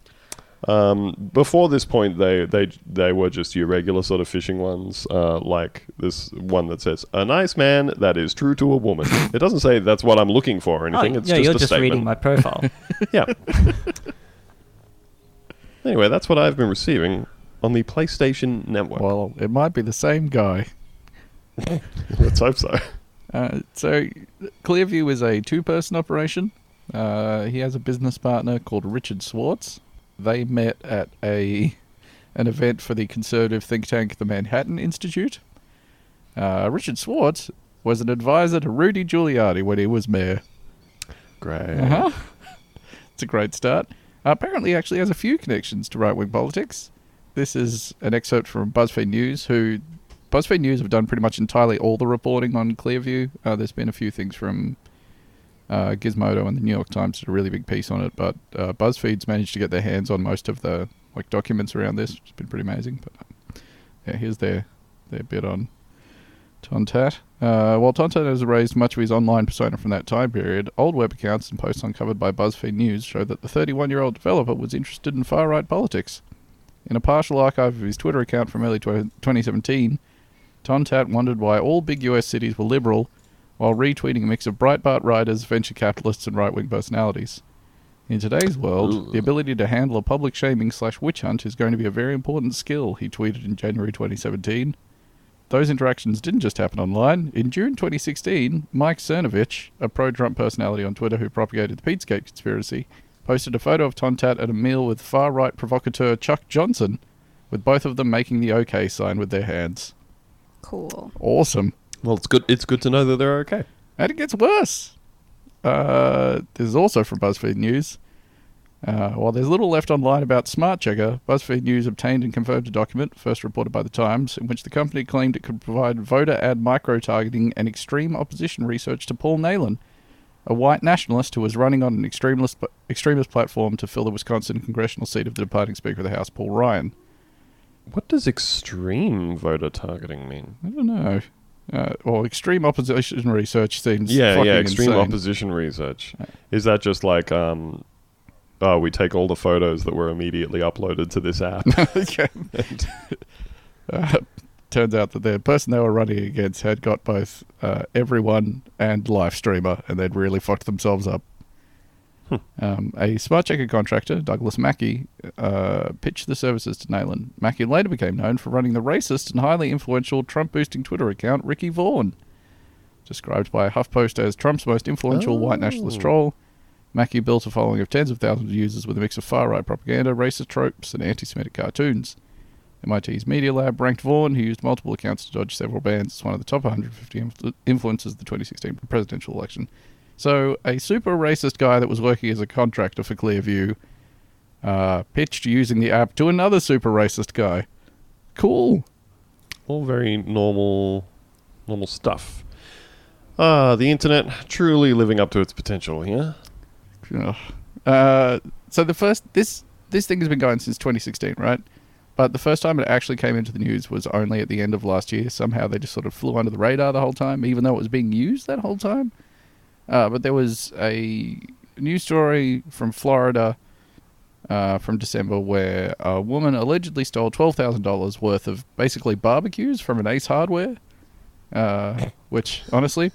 Um, before this point, they they they were just your regular sort of phishing ones, uh, like this one that says "a nice man that is true to a woman." <laughs> it doesn't say that's what I'm looking for or anything. Oh, it's yeah, just you're a just statement. reading my profile. <laughs> yeah. <laughs> anyway, that's what I've been receiving on the PlayStation Network. Well, it might be the same guy. Let's hope so. Uh, so, Clearview is a two person operation. Uh, he has a business partner called Richard Schwartz. They met at a an event for the conservative think tank, the Manhattan Institute. Uh, Richard Schwartz was an advisor to Rudy Giuliani when he was mayor. Great. Uh-huh. <laughs> it's a great start. apparently, he actually has a few connections to right wing politics. This is an excerpt from BuzzFeed News, who BuzzFeed News have done pretty much entirely all the reporting on Clearview. Uh, there's been a few things from uh, Gizmodo and the New York Times did a really big piece on it, but uh, BuzzFeed's managed to get their hands on most of the like documents around this, has been pretty amazing. But uh, yeah, here's their their bit on Ton-That. Uh, while Ton-That has raised much of his online persona from that time period, old web accounts and posts uncovered by BuzzFeed News show that the 31 year old developer was interested in far right politics. In a partial archive of his Twitter account from early tw- 2017, Ton-That wondered why all big US cities were liberal while retweeting a mix of Breitbart writers, venture capitalists, and right wing personalities. In today's world, Ooh. the ability to handle a public shaming slash witch hunt is going to be a very important skill, he tweeted in January 2017. Those interactions didn't just happen online. In June 2016, Mike Cernovich, a pro Trump personality on Twitter who propagated the Pizzagate conspiracy, posted a photo of Ton-That at a meal with far right provocateur Chuck Johnson, with both of them making the OK sign with their hands. Cool. Awesome. Well, it's good. It's good to know that they're okay. And it gets worse. Uh, this is also from BuzzFeed News. Uh, while there's little left online about SmartCheckr, BuzzFeed News obtained and confirmed a document, first reported by the Times, in which the company claimed it could provide voter ad micro targeting and extreme opposition research to Paul Nehlen, a white nationalist who was running on an extremist extremist platform to fill the Wisconsin congressional seat of the departing Speaker of the House, Paul Ryan. What does extreme voter targeting mean? I don't know. Uh, well, extreme opposition research seems Yeah, yeah. Extreme insane. opposition research. Is that just like um, oh, we take all the photos that were immediately uploaded to this app. <laughs> <laughs> okay. <laughs> Uh, turns out that the person they were running against had got both uh, everyone and live streamer, and they'd really fucked themselves up. Um, a SmartCheckr contractor, Douglas Mackey, uh, pitched the services to Nehlen. Mackey later became known for running the racist and highly influential Trump boosting Twitter account Ricky Vaughn. Described by HuffPost as Trump's most influential white nationalist Oh. troll, Mackey built a following of tens of thousands of users with a mix of far right propaganda, racist tropes, and anti Semitic cartoons. MIT's Media Lab ranked Vaughn, who used multiple accounts to dodge several bans, as one of the top 150 influ- influencers of the 2016 presidential election. So, a super racist guy that was working as a contractor for Clearview uh, pitched using the app to another super racist guy. Cool. all very normal, normal stuff. Ah, the internet truly living up to its potential. Yeah. Uh, so the first this this thing has been going since 2016, right? But the first time it actually came into the news was only at the end of last year. Somehow they just sort of flew under the radar the whole time, even though it was being used that whole time. Uh, but there was a news story from Florida uh, from December where a woman allegedly stole twelve thousand dollars worth of basically barbecues from an Ace Hardware, uh, <laughs> which honestly,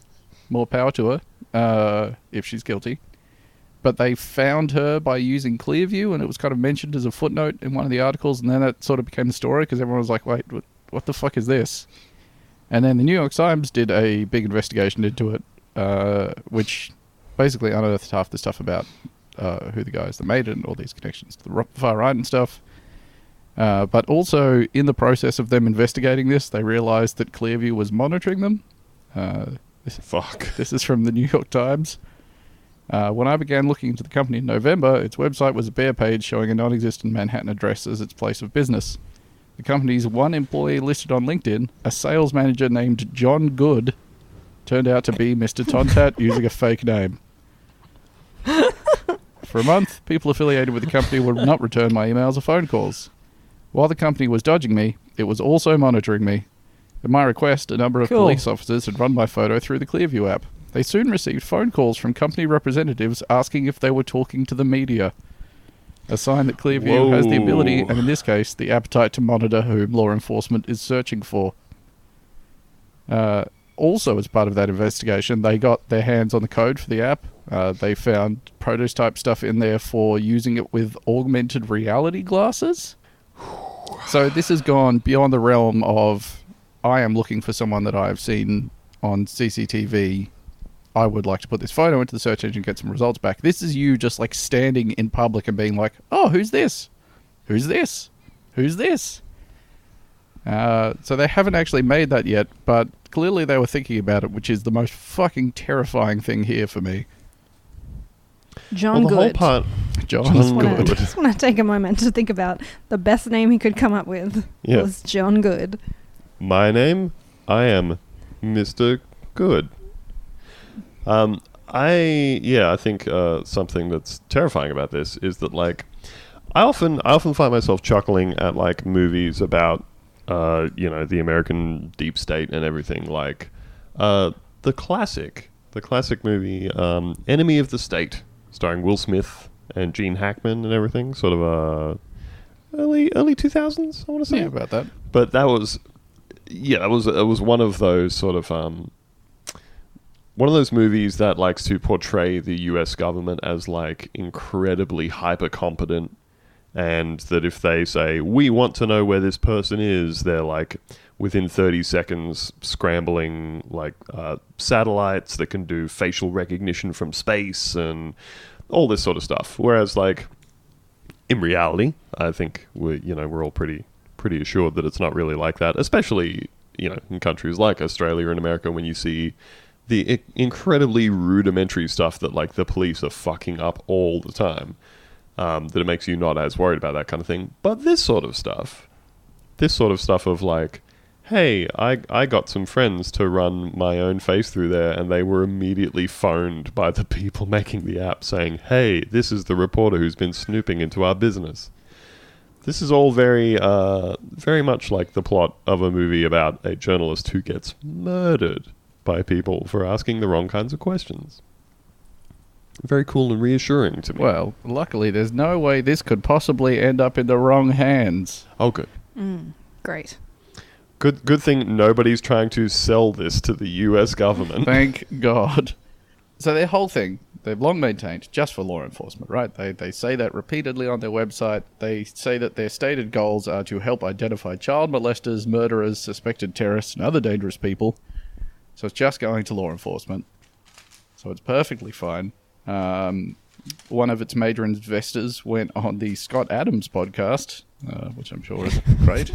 more power to her uh, if she's guilty but they found her by using Clearview, and it was kind of mentioned as a footnote in one of the articles, and then it sort of became the story because everyone was like, "Wait, what, what the fuck is this?" And then the New York Times did a big investigation into it, uh, which basically unearthed half the stuff about uh, who the guys that made it and all these connections to the far right and stuff. Uh, but also, in the process of them investigating this, they realized that Clearview was monitoring them. Uh, this, Fuck. <laughs> this is from the New York Times. Uh, when I began looking into the company in November, its website was a bare page showing a non existent Manhattan address as its place of business. The company's one employee listed on LinkedIn, a sales manager named John Good, turned out to be Mr. Ton-That using a fake name. For a month, people affiliated with the company would not return my emails or phone calls. While the company was dodging me, it was also monitoring me. At my request, a number of Cool. police officers had run my photo through the Clearview app. They soon received phone calls from company representatives asking if they were talking to the media. A sign that Clearview has the ability, and in this case, the appetite to monitor whom law enforcement is searching for. Uh, also, as part of that investigation, they got their hands on the code for the app. Uh, they found prototype stuff in there for using it with augmented reality glasses. <sighs> So this has gone beyond the realm of I am looking for someone that I have seen on CCTV. I would like to put this photo into the search engine and get some results back. This is you just like standing in public and being like, "Oh, who's this? Who's this? Who's this?" Uh, so they haven't actually made that yet, but clearly they were thinking about it, which is the most fucking terrifying thing here for me. John well, the whole Good. part. John's John wanna- Good. just want to take a moment to think about the best name he could come up with Yeah. was John Good. My name, I am Mr. Good. Um, I yeah, I think uh, something that's terrifying about this is that like, I often I often find myself chuckling at like movies about, uh, you know, the American deep state and everything. Like, uh, the classic, the classic movie, um, Enemy of the State, starring Will Smith and Gene Hackman and everything. Sort of uh, early early two thousands. I want to say yeah, about that. but that was yeah it was it was one of those sort of um one of those movies that likes to portray the US government as like incredibly hyper competent and that if they say we want to know where this person is they're like within 30 seconds scrambling like uh, satellites that can do facial recognition from space and all this sort of stuff whereas like in reality, I think we you know we're all pretty pretty assured that it's not really like that. Especially you know in countries like Australia and America, when you see the incredibly rudimentary stuff that like the police are fucking up all the time, um, that it makes you not as worried about that kind of thing. But this sort of stuff, this sort of stuff of like. Hey, I, I got some friends to run my own face through there, and they were immediately phoned by the people <laughs> making the app saying, Hey, this is the reporter who's been snooping into our business. This is all very, uh, very much like the plot of a movie about a journalist who gets murdered by people for asking the wrong kinds of questions. Very cool and reassuring to me. Well, luckily, there's no way this could possibly end up in the wrong hands. oh, good. Mm, great. Good, good thing nobody's trying to sell this to the U.S. government. <laughs> Thank God. So their whole thing, they've long maintained just for law enforcement, right? They, they say that repeatedly on their website. They say that their stated goals are to help identify child molesters, murderers, suspected terrorists, and other dangerous people. So it's just going to law enforcement. So it's perfectly fine. Um, one of its major investors went on the Scott Adams podcast, uh, which I'm sure is <laughs> great,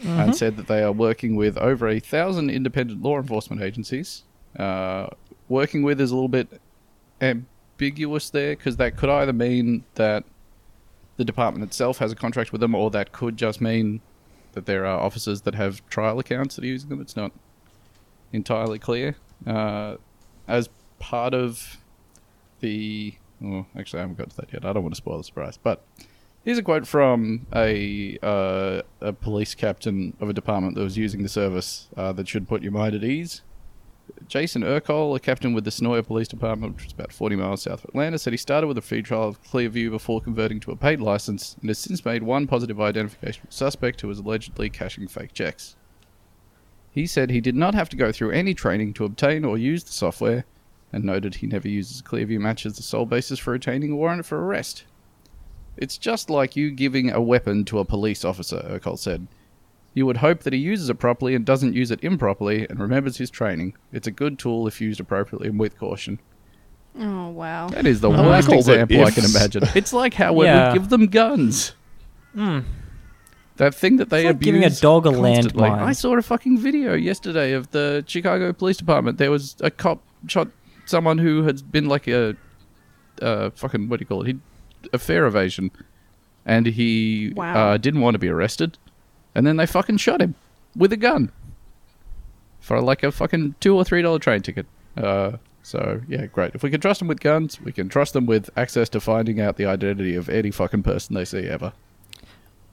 and said that they are working with over a thousand independent law enforcement agencies. Uh, working with is a little bit ambiguous there because that could either mean that the department itself has a contract with them, or that could just mean that there are officers that have trial accounts that are using them. It's not entirely clear. Uh, as part of the. Oh, actually, I haven't got to that yet. I don't want to spoil the surprise. But here's a quote from a uh, a police captain of a department that was using the service uh, that should put your mind at ease. Jason Urkel, a captain with the Senoia Police Department, which is about 40 miles south of Atlanta, said he started with a free trial of Clearview before converting to a paid license and has since made one positive identification of suspect who was allegedly cashing fake checks. He said he did not have to go through any training to obtain or use the software, and noted he never uses Clearview Match as the sole basis for obtaining a warrant for arrest. It's just like you giving a weapon to a police officer, Urkel said. You would hope that he uses it properly and doesn't use it improperly and remembers his training. It's a good tool if used appropriately and with caution. Oh wow. That is the I worst like all the example I can imagine. It's like how when Yeah. we give them guns. Hmm. That thing that they It's like abuse. giving a dog a constantly. landmine. I saw a fucking video yesterday of the Chicago Police Department. There was a cop shot someone who had been like a, uh, fucking what do you call it? He, a fare evasion, and he Wow. uh, didn't want to be arrested, and then they fucking shot him with a gun for like a fucking two or three dollar train ticket. Uh, so yeah, great. If we can trust them with guns, we can trust them with access to finding out the identity of any fucking person they see ever.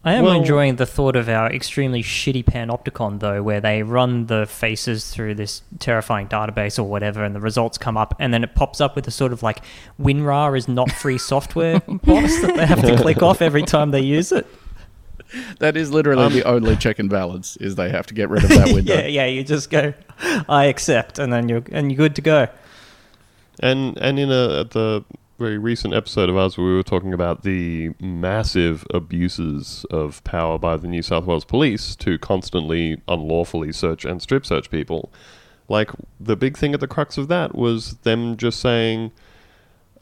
I am Well- enjoying the thought of our extremely shitty panopticon, though, where they run the faces through this terrifying database or whatever, and the results come up, and then it pops up with a sort of like WinRAR is not free <laughs> software box that they have to click off every time they use it. That is literally Um, the only check and balance is they have to get rid of that <laughs> window. yeah, yeah, you just go, I accept, and then you're and you're good to go. And and in a the very recent episode of ours, where we were talking about the massive abuses of power by the New South Wales Police to constantly unlawfully search and strip search people. Like the big thing at the crux of that was them just saying,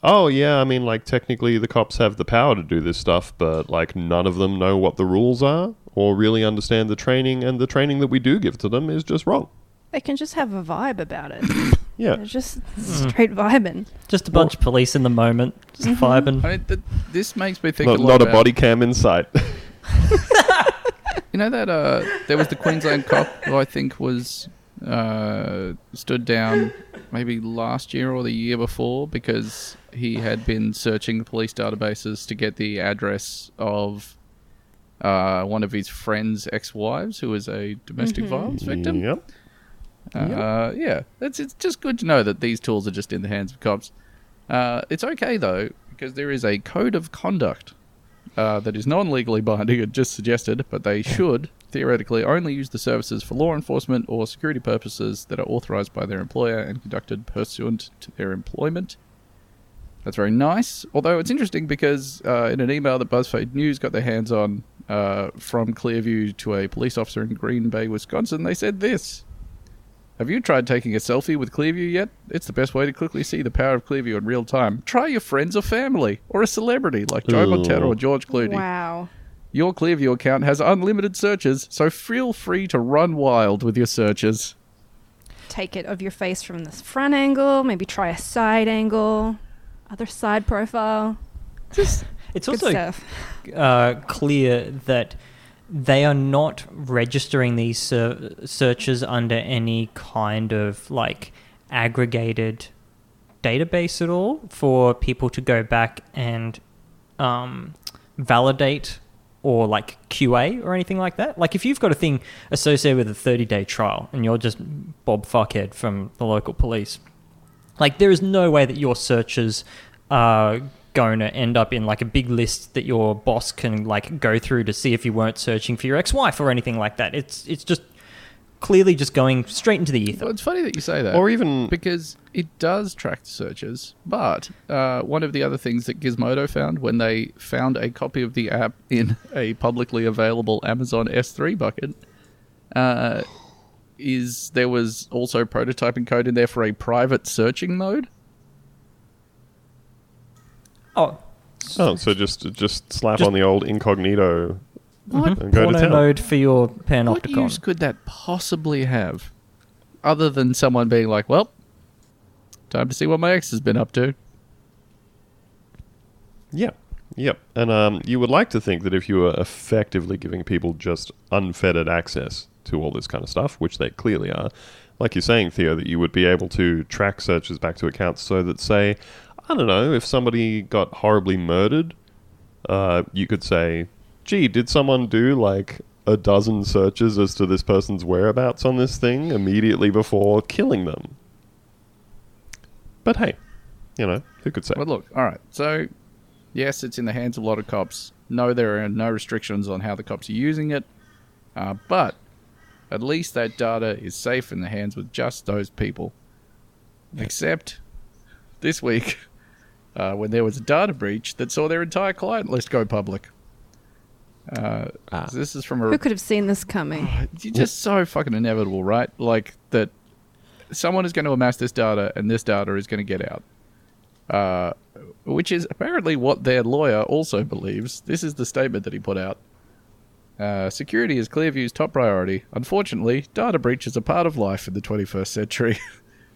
"Oh yeah, I mean, like technically the cops have the power to do this stuff, but like none of them know what the rules are." Or really understand the training, and the training that we do give to them is just wrong. They can just have a vibe about it. <laughs> Yeah, They're just straight vibing. Just a bunch of police in the moment, just vibing. I mean, th- this makes me think not, a lot not a about- body cam in sight. <laughs> <laughs> You know that uh, there was the Queensland cop who I think was uh, stood down maybe last year or the year before because he had been searching the police databases to get the address of uh, one of his friend's ex-wives who was a domestic violence victim. Yep. Uh, yeah, it's it's just good to know that these tools are just in the hands of cops. Uh, it's okay though because there is a code of conduct uh, that is non-legally binding and just suggested, but they should theoretically only use the services for law enforcement or security purposes that are authorized by their employer and conducted pursuant to their employment. That's very nice. Although it's interesting because uh, in an email that BuzzFeed News got their hands on uh, from Clearview to a police officer in Green Bay, Wisconsin, they said this. Have you tried taking a selfie with Clearview yet? It's the best way to quickly see the power of Clearview in real time. Try your friends or family, or a celebrity like Joe Ooh. Montana or George Clooney. Wow. Your Clearview account has unlimited searches, so feel free to run wild with your searches. Take it of your face from this front angle. Maybe try a side angle. Other side profile. It's Good also stuff. uh, clear that they are not registering these ser- searches under any kind of like aggregated database at all for people to go back and um, validate or like QA or anything like that. Like if you've got a thing associated with a 30 day trial and you're just Bob Fuckhead from the local police, Like, there is no way that your searches are going to end up in like a big list that your boss can like go through to see if you weren't searching for your ex-wife or anything like that. It's it's just clearly just going straight into the ether. Well, it's funny that you say that. Or even because it does track searches. But uh, one of the other things that Gizmodo found when they found a copy of the app in a publicly available Amazon S3 bucket uh, is there was also prototyping code in there for a private searching mode. Oh, oh, so just just slap Just- on the old incognito What, and go to porno town. mode for your what panopticon. use could that possibly have? Other than someone being like, well, time to see what my ex has been up to. Yeah. Yep. And um, you would like to think that if you were effectively giving people just unfettered access to all this kind of stuff, which they clearly are, like you're saying, Theo, that you would be able to track searches back to accounts so that, say, I don't know, if somebody got horribly murdered, uh, you could say, gee, did someone do like a dozen searches as to this person's whereabouts on this thing immediately before killing them? But hey, you know, who could say? But look, all right. So, yes, it's in the hands of a lot of cops. No, there are no restrictions on how the cops are using it. Uh, but at least that data is safe in the hands with just those people. Except this week, uh, when there was a data breach that saw their entire client list go public. Uh, Ah. so this is from a. Who could have seen this coming? <sighs> It's just so fucking inevitable, right? Like that someone is going to amass this data and this data is going to get out. Uh, which is apparently what their lawyer also believes. This is the statement that he put out. Uh, security is Clearview's top priority. Unfortunately, data breaches are part of life in the 21st century. <laughs>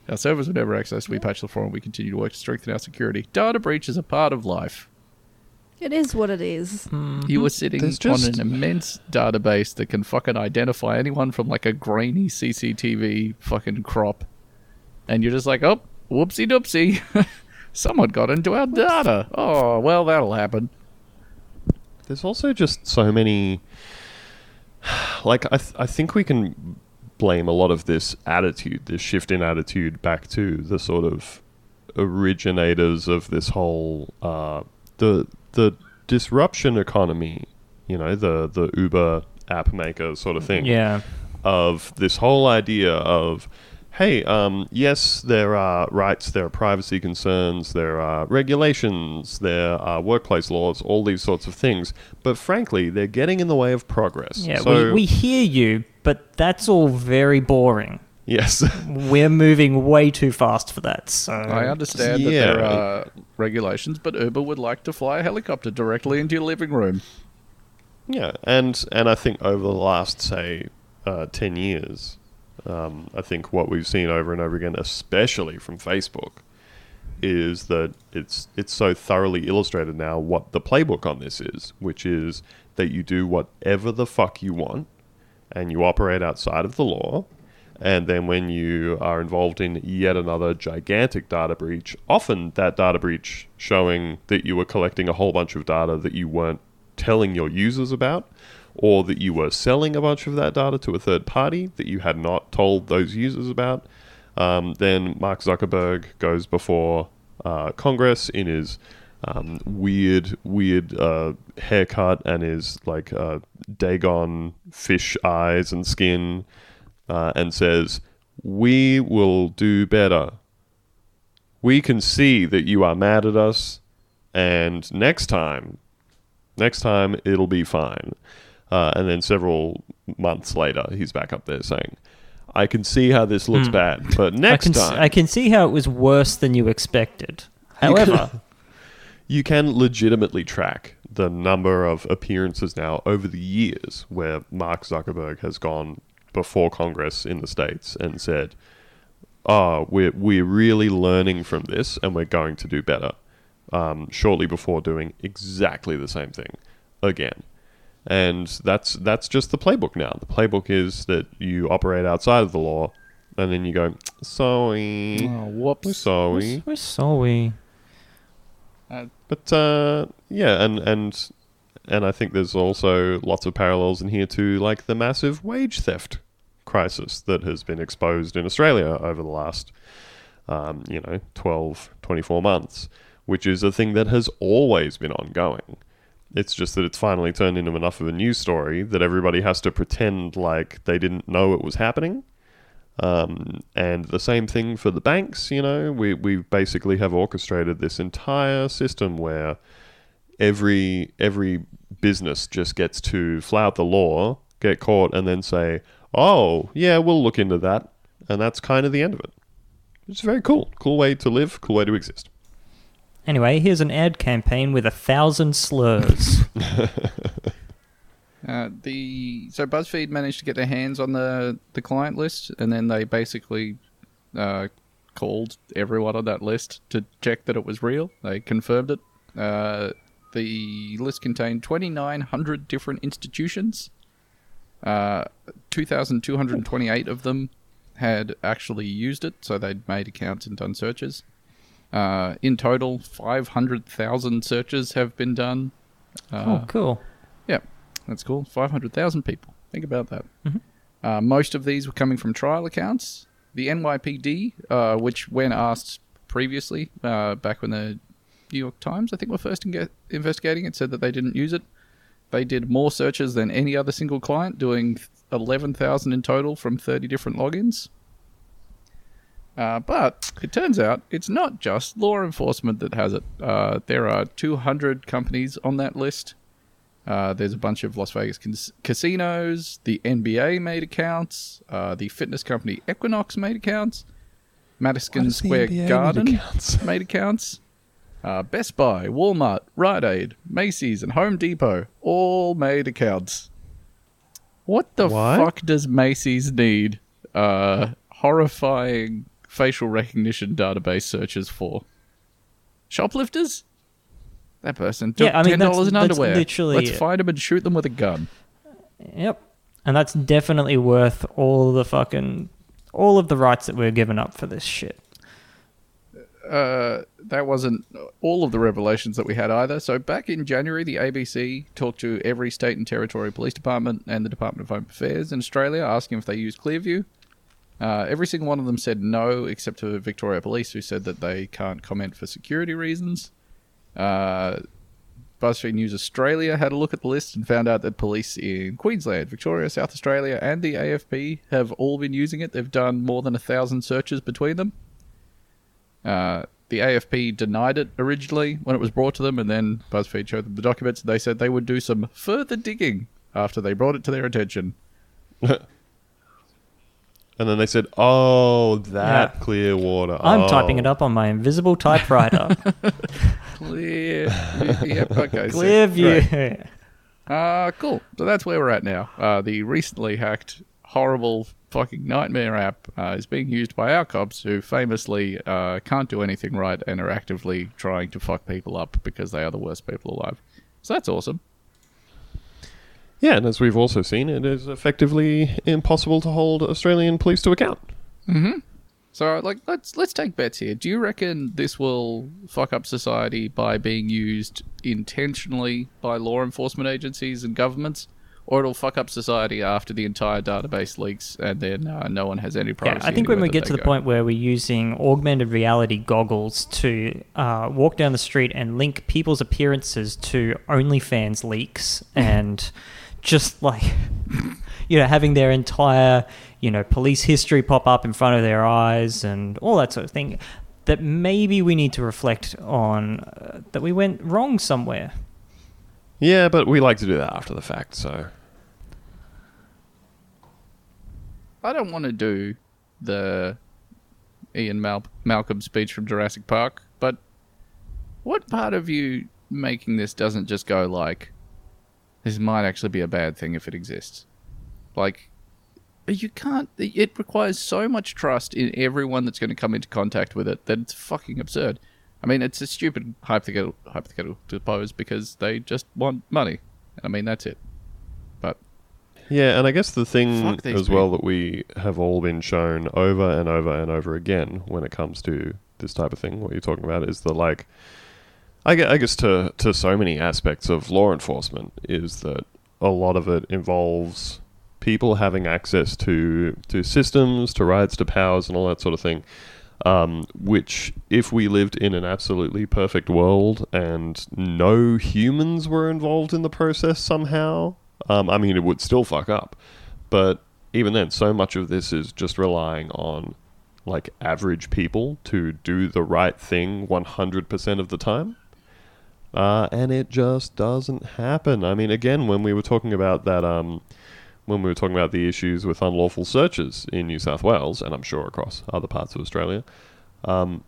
our servers were never accessed. We patched the forum. We continue to work to strengthen our security. Data breach is a part of life. It is what it is. Hmm. You were hmm. sitting There's on just- an immense database that can fucking identify anyone from like a grainy CCTV fucking crop. And you're just like, oh, whoopsie doopsie. <laughs> Someone got into our data. Oh, well, that'll happen. There's also just so many. <sighs> Like, I, th- I think we can blame a lot of this attitude, this shift in attitude, back to the sort of originators of this whole uh, the the disruption economy. You know, the the Uber app maker sort of thing Yeah. of this whole idea of hey um, yes there are rights there are privacy concerns there are regulations there are workplace laws all these sorts of things but frankly they're getting in the way of progress Yeah, so we, we hear you, but that's all very boring. yes <laughs> We're moving way too fast for that. So I understand yeah. that there are regulations, but Uber would like to fly a helicopter directly into your living room. Yeah, and and I think over the last say uh, ten years, um, I think what we've seen over and over again, especially from Facebook, is that it's it's so thoroughly illustrated now what the playbook on this is, which is that you do whatever the fuck you want, and you operate outside of the law. And then when you are involved in yet another gigantic data breach, often that data breach showing that you were collecting a whole bunch of data that you weren't telling your users about, or that you were selling a bunch of that data to a third party that you had not told those users about, um, then Mark Zuckerberg goes before uh, Congress in his um, weird, weird uh, haircut and his like uh, Dagon fish eyes and skin, uh, and says, "We will do better. We can see that you are mad at us, and next time, next time it'll be fine." Uh, and then several months later, he's back up there saying, "I can see how this looks Hmm. bad, but I next can, time." I can see how it was worse than you expected. However, <laughs> you can legitimately track the number of appearances now over the years where Mark Zuckerberg has gone before Congress in the States and said, Oh, we're, we're really learning from this and we're going to do better. Um, shortly before doing exactly the same thing again. And that's that's just the playbook now. The playbook is that you operate outside of the law and then you go, sorry, Oh, whoops. sorry. we're sorry. But uh, yeah, and and and I think there's also lots of parallels in here to like the massive wage theft crisis that has been exposed in Australia over the last um, you know, 12, 24 months, which is a thing that has always been ongoing. It's just that it's finally turned into enough of a news story that everybody has to pretend like they didn't know it was happening. Um, and the same thing for the banks, you know, we, we basically have orchestrated this entire system where every every business just gets to flout the law, get caught, and then say, "Oh, yeah, we'll look into that," and that's kind of the end of it. It's very cool, cool way to live, cool way to exist. Anyway, here's an ad campaign with a thousand slurs. <laughs> Uh, the so BuzzFeed managed to get their hands on the the client list, and then they basically uh, called everyone on that list to check that it was real. They confirmed it. Uh, the list contained 2,900 different institutions. Uh, 2,228 of them had actually used it, so they'd made accounts and done searches. Uh, in total, 500,000 searches have been done. Oh, cool. That's cool. 500,000 people. Think about that. Uh, most of these were coming from trial accounts. The NYPD, uh, which when asked previously, uh, back when the New York Times, I think, were first inge- investigating it, said that they didn't use it. They did more searches than any other single client, doing 11,000 in total from 30 different logins. Uh, but it turns out it's not just law enforcement that has it. Uh, there are 200 companies on that list. Uh, there's a bunch of Las Vegas cas- casinos. The NBA made accounts. Uh, the fitness company Equinox made accounts. Madison Square Garden <laughs> made accounts. Uh, Best Buy, Walmart, Rite Aid, Macy's, and Home Depot all made accounts. What the What? fuck does Macy's need uh, horrifying facial recognition database searches for? Shoplifters? That person took Yeah, I mean, ten dollars in underwear. literally Let's find them and shoot them with a gun. Yep. And that's definitely worth all the fucking all of the rights that we're giving up for this shit. uh, that wasn't all of the revelations that we had either. So back in January, the ABC talked to every state and territory police department and the Department of Home Affairs in Australia, asking if they use Clearview. Uh, every single one of them said no, except for Victoria Police, who said that they can't comment for security reasons. Uh, BuzzFeed News Australia had a look at the list and found out that police in Queensland, Victoria, South Australia, and the AFP have all been using it. They've done more than a thousand searches between them. Uh, the AFP denied it originally when it was brought to them, and then BuzzFeed showed them the documents. And They said they would do some further digging after they brought it to their attention. <laughs> And then they said, "Oh, that Yeah. clear water." I'm Oh. typing it up on my invisible typewriter. <laughs> Clear. yep, okay. sick. Clear Great. view. Uh, cool. So that's where we're at now. Uh, the recently hacked, horrible, fucking nightmare app uh, is being used by our cops who famously uh, can't do anything right and are actively trying to fuck people up because they are the worst people alive. So that's awesome. Yeah, and as we've also seen, it is effectively impossible to hold Australian police to account. So, like, let's let's take bets here. Do you reckon this will fuck up society by being used intentionally by law enforcement agencies and governments, or it'll fuck up society after the entire database leaks and then uh, no one has any privacy? Yeah, privacy? I think when we get they to the go? point where we're using augmented reality goggles to uh, walk down the street and link people's appearances to OnlyFans leaks and just like, <laughs> you know, having their entire, you know, police history pop up in front of their eyes and all that sort of thing, that maybe we need to reflect on uh, that we went wrong somewhere. Yeah, but we like to do that after the fact, so. I don't want to do the Ian Mal- Malcolm speech from Jurassic Park, but what part of you making this doesn't just go like, this might actually be a bad thing if it exists? Like, you can't. It requires so much trust in everyone that's going to come into contact with it that it's fucking absurd. I mean, it's a stupid hypothetical, hypothetical to pose because they just want money. And I mean, that's it. But Yeah, and I guess the thing as well that we have all been shown over and over and over again when it comes to this type of thing, what you're talking about, is the like. I guess to to so many aspects of law enforcement is that a lot of it involves people having access to to systems, to rights, to powers, and all that sort of thing. Um, which, if we lived in an absolutely perfect world and no humans were involved in the process somehow, um, I mean, it would still fuck up. But even then, so much of this is just relying on like average people to do the right thing 100% of the time. Uh, and it just doesn't happen. I mean, again, when we were talking about that, um, when we were talking about the issues with unlawful searches in New South Wales, and I'm sure across other parts of Australia, um,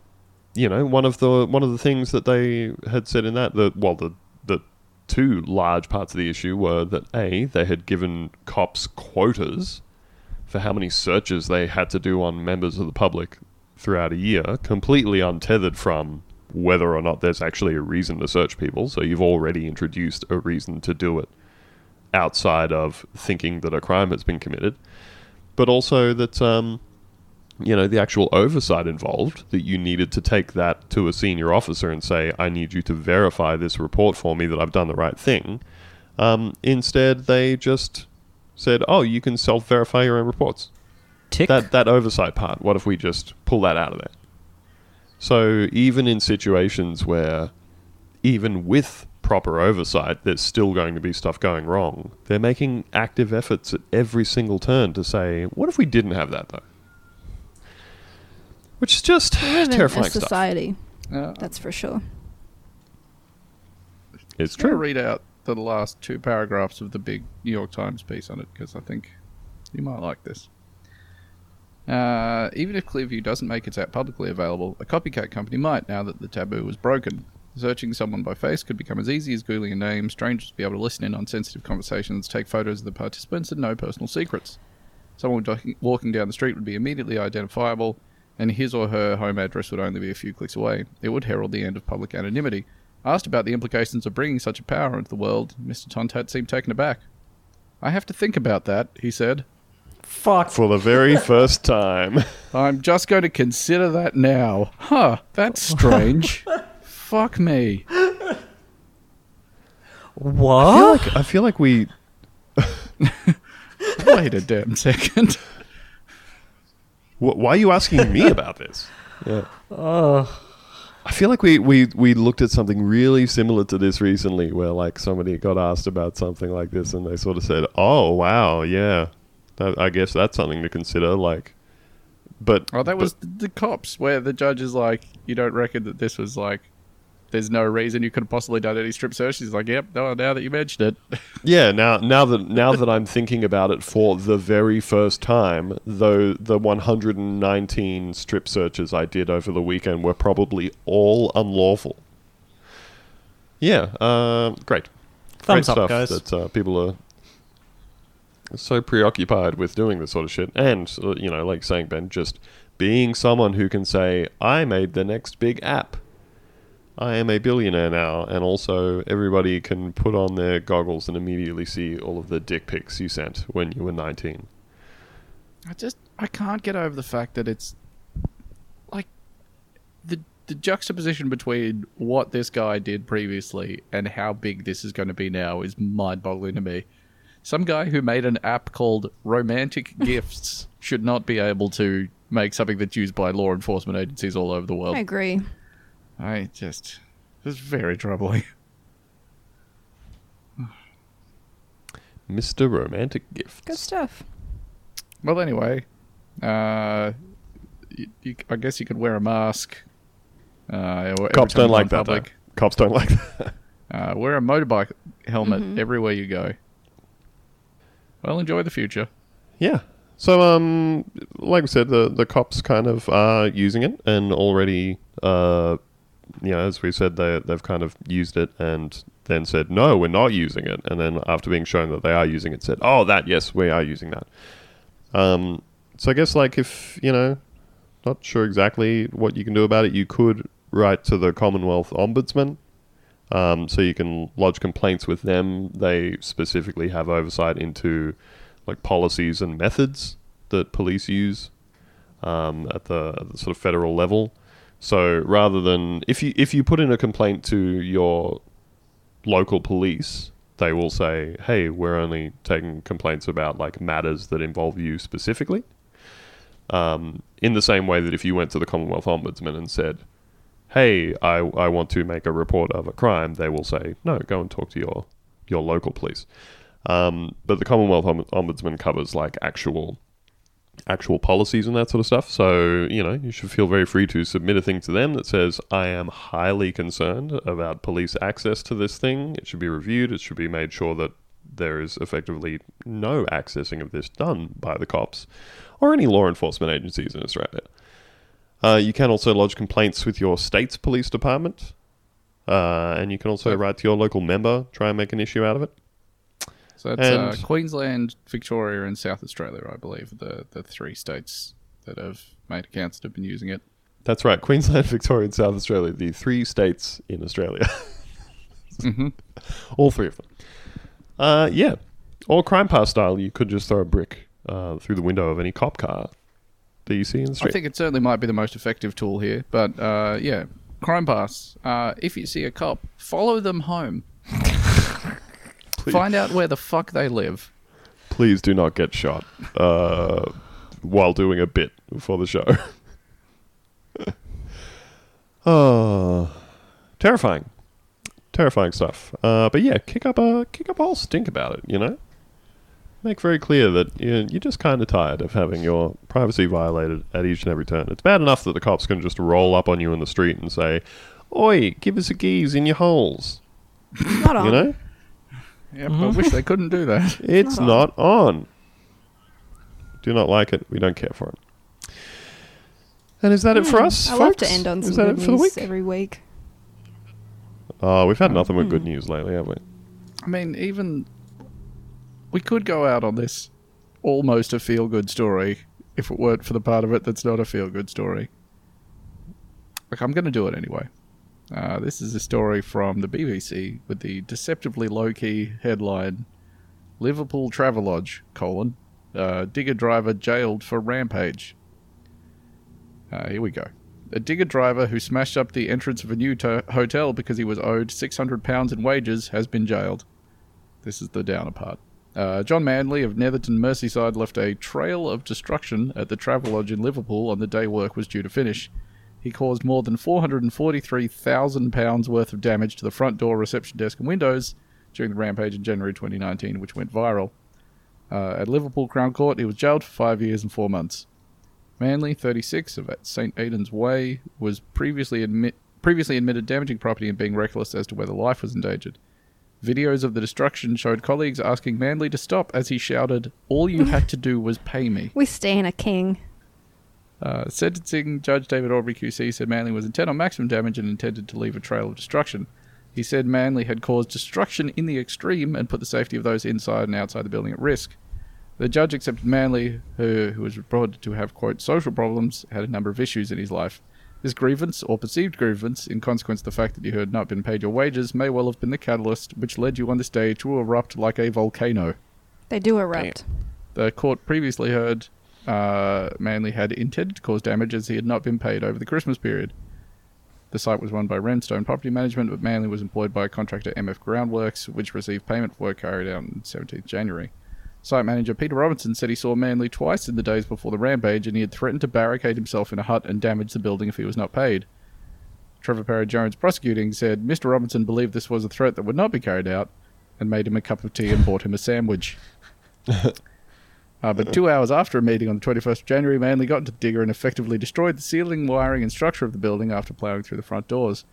you know, one of the one of the things that they had said in that, well, the the two large parts of the issue were that a they had given cops quotas for how many searches they had to do on members of the public throughout a year, completely untethered from whether or not there's actually a reason to search people. So you've already introduced a reason to do it outside of thinking that a crime has been committed, but also that um, you know the actual oversight involved that you needed to take that to a senior officer and say, "I need you to verify this report for me that I've done the right thing." Um, instead, they just said, "Oh, you can self-verify your own reports." Tick. That that oversight part. What if we just pull that out of there? So even in situations where, even with proper oversight, there's still going to be stuff going wrong. They're making active efforts at every single turn to say, "What if we didn't have that though?" Which is just We live in terrifying a stuff. society, Uh, that's for sure. It's I'm going to true. read out the last two paragraphs of the big New York Times piece on it because I think you might like this. Uh, even if Clearview doesn't make its app publicly available, a copycat company might now that the taboo was broken. Searching someone by face could become as easy as Googling a name. Strangers would be able to listen in on sensitive conversations, take photos of the participants, and know personal secrets. Someone walking- down the street would be immediately identifiable, and his or her home address would only be a few clicks away. It would herald the end of public anonymity. Asked about the implications of bringing such a power into the world, Mr. Ton-That seemed taken aback. I have to think about that, he said. Fuck. For the very <laughs> first time. I'm just going to consider that now. Huh, that's strange. <laughs> Fuck me. I feel What? like I feel like we <laughs> Wait a damn second. Wh- Why are you asking me about this? Yeah. Oh. I feel like we, we, we looked at something really similar to this recently where like somebody got asked about something like this and they sort of said, "Oh, wow, yeah. That, I guess that's something to consider like but Oh, that was the, the cops, where the judge is like, you don't reckon that this was like, there's no reason you could have possibly done any strip search. He's like, yep, no, now that you mentioned it. <laughs> Yeah, now now that now that I'm thinking about it for the very first time, though the 119 strip searches I did over the weekend were probably all unlawful. Yeah, uh, great. Thumbs great up, stuff guys. That uh, people are so preoccupied with doing this sort of shit, and uh, you know, like saying Ben, just being someone who can say, "I made the next big app." I am a billionaire now, and also everybody can put on their goggles and immediately see all of the dick pics you sent when you were 19. I just, I can't get over the fact that it's like the the juxtaposition between what this guy did previously and how big this is going to be now is mind-boggling to me. Some guy who made an app called Romantic <laughs> Gifts should not be able to make something that's used by law enforcement agencies all over the world. I agree. I just, it's very troubling. Mr. Romantic Gifts. Good stuff. Well, anyway, uh, you, you, I guess you could wear a mask. Uh, Cops don't like in that. Though. Cops don't like that. Uh, wear a motorbike helmet Mhm. everywhere you go. Well, enjoy the future. yeah. So, um, like I said, the the cops kind of are using it, and already, uh, you know, as we said, they they've kind of used it, and then said, no, we're not using it, and then after being shown that they are using it, said, oh, that yes, we are using that. Um, so I guess like if you know, not sure exactly what you can do about it, you could write to the Commonwealth Ombudsman. Um, so you can lodge complaints with them. They specifically have oversight into like policies and methods that police use um, at, the, at the sort of federal level. So rather than if you if you put in a complaint to your local police, they will say, "Hey, we're only taking complaints about like matters that involve you specifically." Um, in the same way that if you went to the Commonwealth Ombudsman and said, "Hey, I, I want to make a report of a crime," they will say, "No, go and talk to your your local police." Um, but the Commonwealth Om- Ombudsman covers like actual actual policies and that sort of stuff. So, you know, you should feel very free to submit a thing to them that says, I am highly concerned about police access to this thing. It should be reviewed. It should be made sure that there is effectively no accessing of this done by the cops or any law enforcement agencies in Australia. Uh, you can also lodge complaints with your state's police department. Uh, and you can also Yep. write to your local member, try and make an issue out of it. So it's uh, Queensland, Victoria, and South Australia, I believe, are the the three states that have made accounts that have been using it. That's right. Queensland, <laughs> Victoria, and South Australia, the three states in Australia. <laughs> hmm All three of them. Uh, yeah. Or Crime Pass style, you could just throw a brick uh, through the window of any cop car that you see in the I think it certainly might be the most effective tool here, but uh, yeah, Crime Pass. Uh, if you see a cop, follow them home. <laughs> Find out where the fuck they live. please do not get shot uh, while doing a bit for the show. oh, <laughs> terrifying, terrifying stuff. Uh, but yeah, kick up a kick up a whole stink about it. You know, make very clear that you're, you're just kind of tired of having your privacy violated at each and every turn. It's bad enough that the cops can just roll up on you in the street and say, "Oi, give us a geese in your holes." Not on. You know, Yep, I wish mm-hmm. they couldn't do that. <laughs> it's not not on. Do not like it. We don't care for it. And is that it for Hmm, us? I love to folks? end on Is that good it for the news week? every week. Oh, we've had nothing but good mm-hmm. news lately, have we? I mean, even we could go out on this almost a feel good story if it weren't for the part of it that's not a feel good story. Look, I'm going to do it anyway. Uh, this is a story from the BBC with the deceptively low key headline Liverpool Travelodge, colon, uh, digger driver jailed for rampage. Uh, here we go. A digger driver who smashed up the entrance of a new to- hotel because he was owed £600 in wages has been jailed. This is the downer part. Uh, John Manley of Netherton, Merseyside, left a trail of destruction at the Travelodge in Liverpool on the day work was due to finish. He caused more than £443,000 worth of damage to the front door, reception desk, and windows during the rampage in January 2019, which went viral. Uh, at Liverpool Crown Court, he was jailed for five years and four months. Manley, 36, of St. Aidan's Way, was previously admit previously admitted damaging property and being reckless as to whether life was endangered. Videos of the destruction showed colleagues asking Manley to stop as he shouted, "All you had to do was pay me." We stand a king. Uh, sentencing Judge David Aubrey QC said Manley was intent on maximum damage and intended to leave a trail of destruction. He said Manley had caused destruction in the extreme and put the safety of those inside and outside the building at risk. The judge accepted Manley, who, who was reported to have, quote, social problems, had a number of issues in his life. This grievance, or perceived grievance, in consequence of the fact that you had not been paid your wages, may well have been the catalyst which led you on this day to erupt like a volcano. They do erupt. The court previously heard uh, Manley had intended to cause damage as he had not been paid over the Christmas period. The site was run by Renstone Property Management, but Manley was employed by contractor MF Groundworks, which received payment for work carried out on 17th January. Site manager Peter Robinson said he saw Manley twice in the days before the rampage and he had threatened to barricade himself in a hut and damage the building if he was not paid. Trevor Parry-Jones, prosecuting, said Mr. Robinson believed this was a threat that would not be carried out and made him a cup of tea and bought him a sandwich. <laughs> Uh, but two hours after a meeting on the 21st of January, Manley got into the digger and effectively destroyed the ceiling, wiring, and structure of the building after ploughing through the front doors.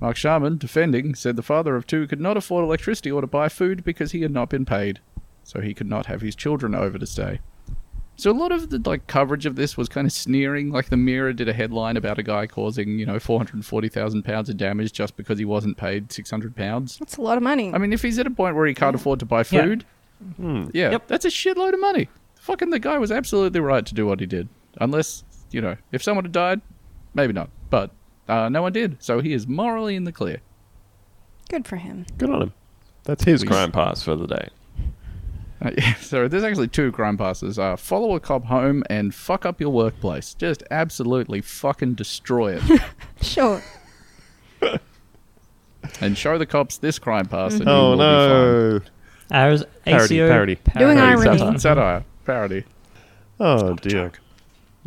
Mark Sharman, defending, said the father of two could not afford electricity or to buy food because he had not been paid, so he could not have his children over to stay. So a lot of the like coverage of this was kind of sneering. Like the Mirror did a headline about a guy causing you know 440,000 pounds of damage just because he wasn't paid 600 pounds. That's a lot of money. I mean, if he's at a point where he can't afford to buy Yeah. food, Hmm. yeah, Yep. that's a shitload of money. Fucking the guy was absolutely right to do what he did. Unless, you know, if someone had died, maybe not. But uh, no one did, so he is morally in the clear. Good for him. Good on him. That's his We- crime pass for the day. Uh, <laughs> yeah, so there's actually two crime passes. Uh, follow a cop home and fuck up your workplace. Just absolutely fucking destroy it. <laughs> Sure. and show the cops this crime pass. And you Oh will be no! Ours, Parody, ACO, parody. Doing parody irony. fine. satire. Satire. Parody. Oh dear.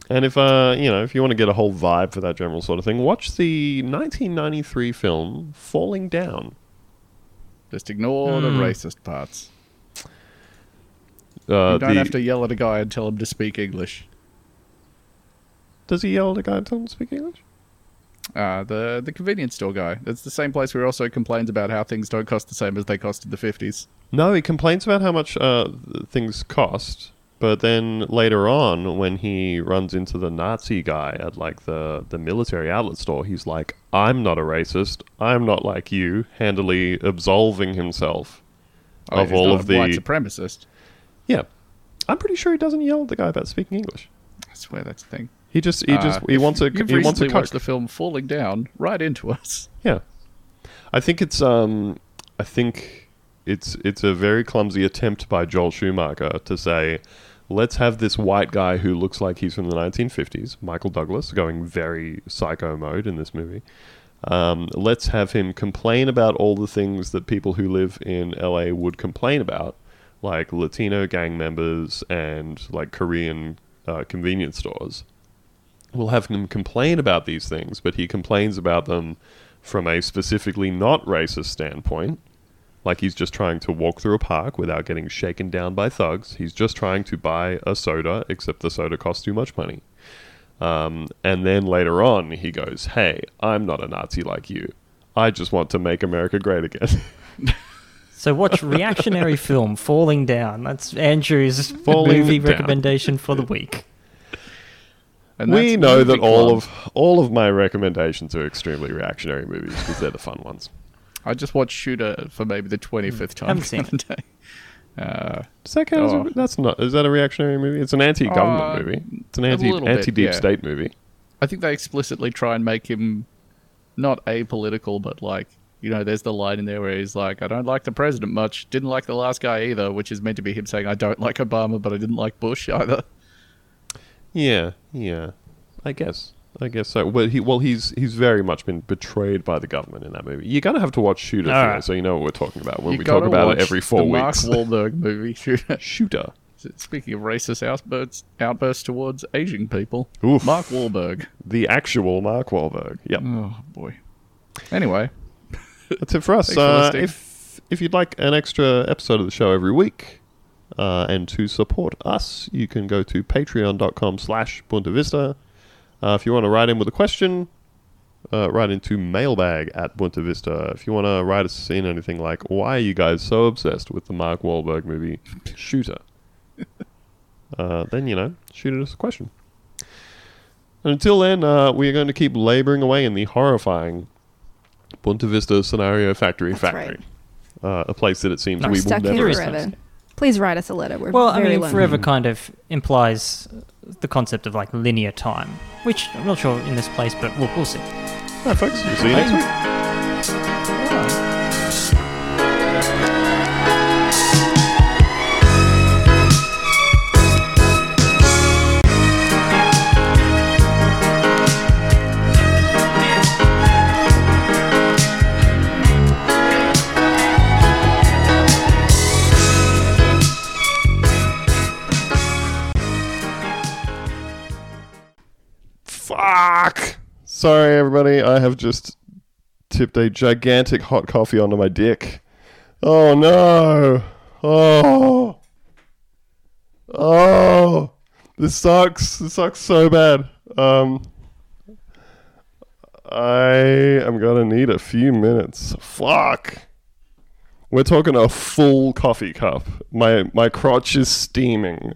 And if uh, you know, if you want to get a whole vibe for that general sort of thing, watch the 1993 film Falling Down. Just ignore the Hmm. racist parts. Uh, you don't the- have to yell at a guy and tell him to speak English. Does he yell at a guy and tell him to speak English? Uh, the the convenience store guy. That's the same place where he also complains about how things don't cost the same as they cost in the fifties. No, he complains about how much uh, things cost, but then later on, when he runs into the Nazi guy at like the the military outlet store, he's like, "I'm not a racist. I'm not like you," handily absolving himself of all of the. white supremacist. Yeah, I'm pretty sure he doesn't yell at the guy about speaking English. I swear that's the thing. He just he just Uh, he wants a You've he wants a coke. watched the film Falling Down. Right into us. Yeah, I think it's um, I think it's it's a very clumsy attempt by Joel Schumacher to say, let's have this white guy who looks like he's from the 1950s, Michael Douglas, going very psycho mode in this movie. Um, let's have him complain about all the things that people who live in LA would complain about, like Latino gang members and like Korean uh, convenience stores we'll have him complain about these things, but he complains about them from a specifically not racist standpoint. Like he's just trying to walk through a park without getting shaken down by thugs. He's just trying to buy a soda, except the soda costs too much money. Um, and then later on, he goes, Hey, I'm not a Nazi like you. I just want to make America great again. <laughs> So watch reactionary <laughs> film Falling Down. That's Andrew's Falling movie Down. recommendation for the week. And we know that Movie all Club. of all of my recommendations are extremely reactionary movies because they're the fun ones. I just watched Shooter for maybe the twenty fifth time. Haven't seen the other day. Uh, Does that count? as a- Oh. that's not. Is that a reactionary movie? It's an anti-government Uh, movie. It's an anti anti deep yeah. state movie. I think they explicitly try and make him not apolitical, but like you know, there's the line in there where he's like, "I don't like the president much. Didn't like the last guy either," which is meant to be him saying, "I don't like Obama, but I didn't like Bush either." Yeah, yeah. I guess. I guess so. Well, he well he's he's very much been betrayed by the government in that movie. You're gonna have to watch Shooter for right. that, so you know what we're talking about when You we talk about it every four the Mark weeks. <laughs> Wahlberg movie Shooter. Shooter. Speaking of racist outbursts, outbursts towards Asian people, Oof. Mark Wahlberg. The actual Mark Wahlberg. Yep. Oh boy. Anyway, That's it for us. For Uh, listening. if if you'd like an extra episode of the show every week, uh, and to support us, you can go to patreon.com slash Bunta Vista. Uh, if you want to write in with a question, uh, write into mailbag at Bunta Vista. If you want to write us in anything like, why are you guys so obsessed with the Mark Wahlberg movie Shooter? <laughs> uh, then, you know, shoot us a question. And until then, uh, we are going to keep laboring away in the horrifying Bunta Vista Scenario Factory That's Factory. Uh, a place that it seems No, we will never here is forever. Please write us a letter. We're Well, I mean, lonely. forever kind of implies the concept of like linear time, which I'm not sure in this place, but we'll, we'll see. All right, folks. We'll see you next week. Sorry, everybody. I have just tipped a gigantic hot coffee onto my dick. Oh no! Oh! Oh! This sucks. This sucks so bad. Um, I am gonna need a few minutes. Fuck! We're talking a full coffee cup. My my crotch is steaming.